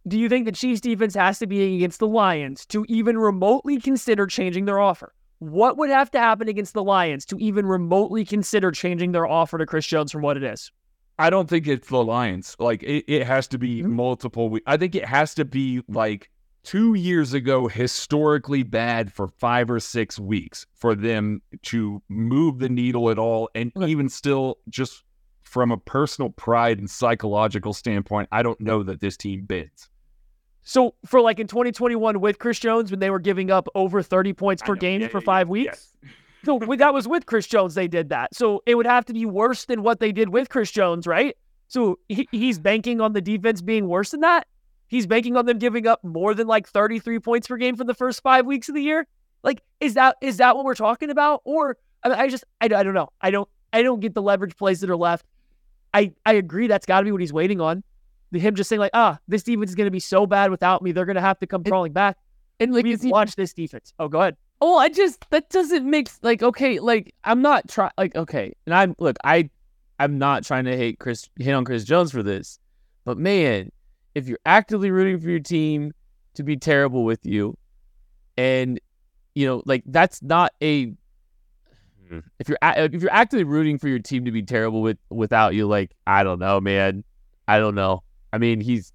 S3: do you think the Chiefs defense has to be against the Lions to even remotely consider changing their offer? What would have to happen against the Lions to even remotely consider changing their offer to Chris Jones from what it is?
S4: I don't think it's the Lions. Like it, it has to be mm-hmm. multiple. I think it has to be like two years ago, historically bad for five or six weeks for them to move the needle at all, and even still, just from a personal pride and psychological standpoint, I don't know that this team bends.
S3: So for like in 2021 with Chris Jones, when they were giving up over 30 points per game yeah, for five yeah, weeks. Yes. so that was with Chris Jones. They did that. So it would have to be worse than what they did with Chris Jones, right? So he, he's banking on the defense being worse than that. He's banking on them giving up more than like 33 points per game for the first five weeks of the year. Like, is that is that what we're talking about? Or I, mean, I just I, I don't know. I don't I don't get the leverage plays that are left. I I agree that's got to be what he's waiting on him just saying like, ah, this defense is going to be so bad without me, they're going to have to come crawling back. And like, we watch this defense. Oh, go ahead.
S2: Oh, I just that doesn't make like okay, like I'm not trying like okay, and I'm look, I I'm not trying to hate Chris hate on Chris Jones for this, but man, if you're actively rooting for your team to be terrible with you, and you know like that's not a if you're if you're actively rooting for your team to be terrible with without you, like I don't know, man, I don't know. I mean, he's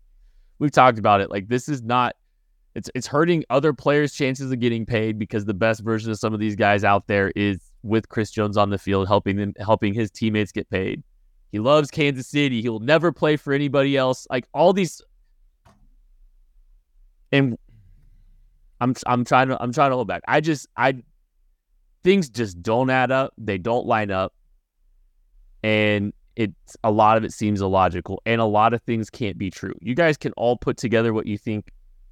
S2: we've talked about it. Like this is not it's it's hurting other players' chances of getting paid because the best version of some of these guys out there is with Chris Jones on the field, helping them helping his teammates get paid. He loves Kansas City. He will never play for anybody else. Like all these and I'm I'm trying to I'm trying to hold back. I just I things just don't add up. They don't line up. And it's a lot of it seems illogical and a lot of things can't be true. You guys can all put together what you think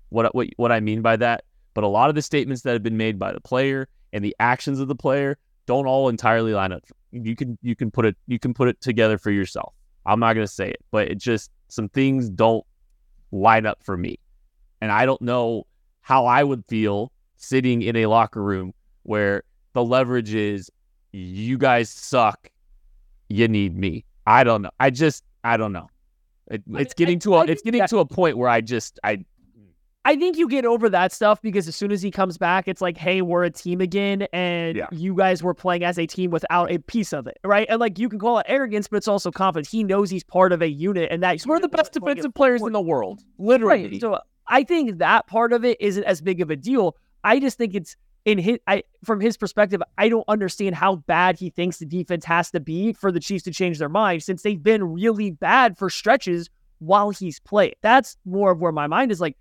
S2: what what what I mean by that, but a lot of the statements that have been made by the player and the actions of the player don't all entirely line up. You can you can put it you can put it together for yourself. I'm not going to say it, but it just some things don't line up for me. And I don't know how I would feel sitting in a locker room where the leverage is you guys suck, you need me. I don't know. I just I don't know. It, it's getting I, to a it's getting that, to a point where I just I
S3: I think you get over that stuff because as soon as he comes back, it's like, hey, we're a team again, and yeah. you guys were playing as a team without a piece of it, right? And like you can call it arrogance, but it's also confidence. He knows he's part of a unit, and that
S2: we're the best defensive players in the world, literally.
S3: Right. So I think that part of it isn't as big of a deal. I just think it's in his I from his perspective, I don't understand how bad he thinks the defense has to be for the Chiefs to change their mind since they've been really bad for stretches while he's played. That's more of where my mind is like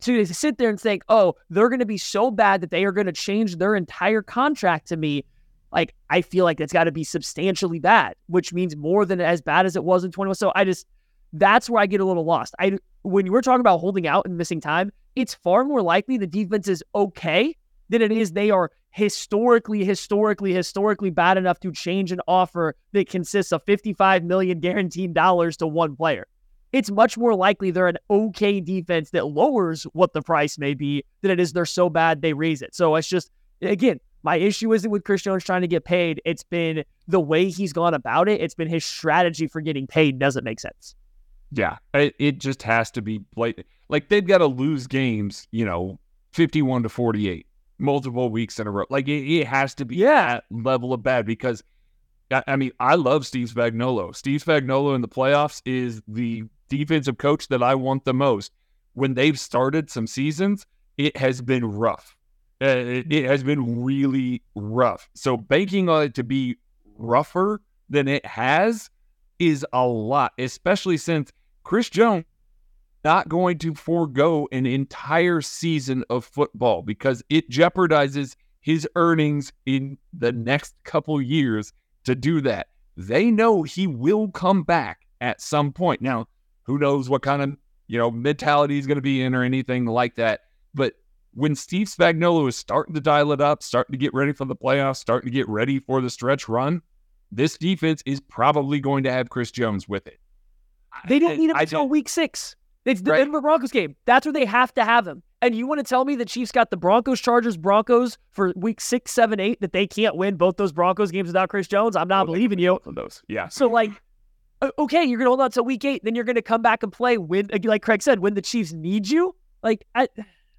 S3: to sit there and think, "Oh, they're going to be so bad that they are going to change their entire contract to me." Like I feel like it's got to be substantially bad, which means more than as bad as it was in 21. So I just that's where I get a little lost. I when you were talking about holding out and missing time, it's far more likely the defense is okay than it is they are historically, historically, historically bad enough to change an offer that consists of 55 million guaranteed dollars to one player. It's much more likely they're an okay defense that lowers what the price may be than it is they're so bad they raise it. So it's just again, my issue isn't with Chris Jones trying to get paid. It's been the way he's gone about it. It's been his strategy for getting paid doesn't make sense.
S4: Yeah, it, it just has to be blatant. Like they've got to lose games, you know, 51 to 48 multiple weeks in a row. Like it, it has to be yeah. level of bad because I, I mean, I love Steve Spagnuolo. Steve Spagnuolo in the playoffs is the defensive coach that I want the most. When they've started some seasons, it has been rough. Uh, it, it has been really rough. So banking on it to be rougher than it has is a lot, especially since Chris Jones not going to forego an entire season of football because it jeopardizes his earnings in the next couple years to do that. They know he will come back at some point. Now, who knows what kind of, you know, mentality he's going to be in or anything like that. But when Steve Spagnuolo is starting to dial it up, starting to get ready for the playoffs, starting to get ready for the stretch run, this defense is probably going to have Chris Jones with it.
S3: They don't need him
S4: I
S3: until
S4: don't-
S3: week six. It's the
S4: Right.
S3: Denver Broncos game. That's where they have to have him. And you want to tell me the Chiefs got the Broncos, Chargers, Broncos for week six, seven, eight that they can't win both those Broncos games without Chris Jones? I'm not believing you.
S4: Those. Yeah.
S3: So like, okay, you're gonna hold on till week eight, then you're gonna come back and play when, like Craig said, when the Chiefs need you. Like, I,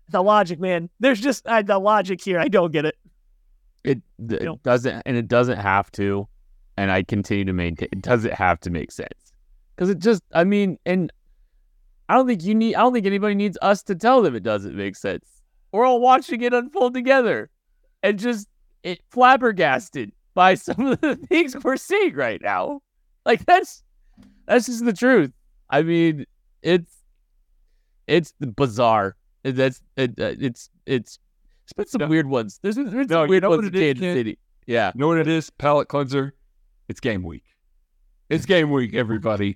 S3: the logic, man. There's just uh, the logic here. I don't get it.
S2: It, it
S3: know.
S2: doesn't, and it doesn't have to. And I continue to maintain it doesn't have to make sense because it just. I mean, and I don't think you need. I don't think anybody needs us to tell them it doesn't make sense. We're all watching it unfold together, and just it flabbergasted by some of the things we're seeing right now. Like that's that's just the truth. I mean, it's it's bizarre. That's it, uh, it's it's it's been some
S4: No.
S2: weird ones. There's been there's
S4: No,
S2: some
S4: you
S2: weird
S4: know
S2: ones in Kansas
S4: Ken?
S2: City. Yeah.
S4: You know what it is? Palate cleanser. It's game week. It's game week, everybody.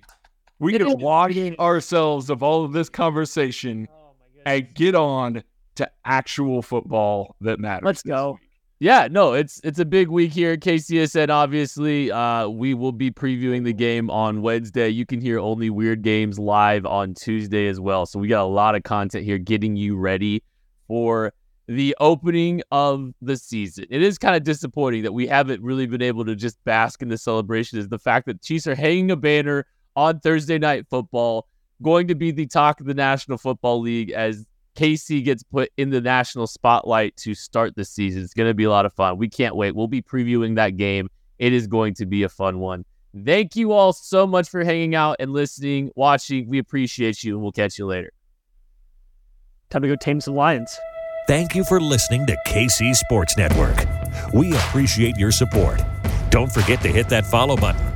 S4: We can wash ourselves of all of this conversation and get on to actual football that matters.
S3: Let's go.
S4: week.
S2: Yeah, no, it's it's a big week here at KCSN. Obviously, uh, we will be previewing the game on Wednesday. You can hear only weird games live on Tuesday as well. So we got a lot of content here getting you ready for the opening of the season. It is kind of disappointing that we haven't really been able to just bask in the celebration. Is the fact that Chiefs are hanging a banner on Thursday night football, going to be the talk of the National Football League as KC gets put in the national spotlight to start the season. It's going to be a lot of fun. We can't wait. We'll be previewing that game. It is going to be a fun one. Thank you all so much for hanging out and listening, watching. We appreciate you, and we'll catch you later.
S3: Time to go tame some lions.
S5: Thank you for listening to KC Sports Network. We appreciate your support. Don't forget to hit that follow button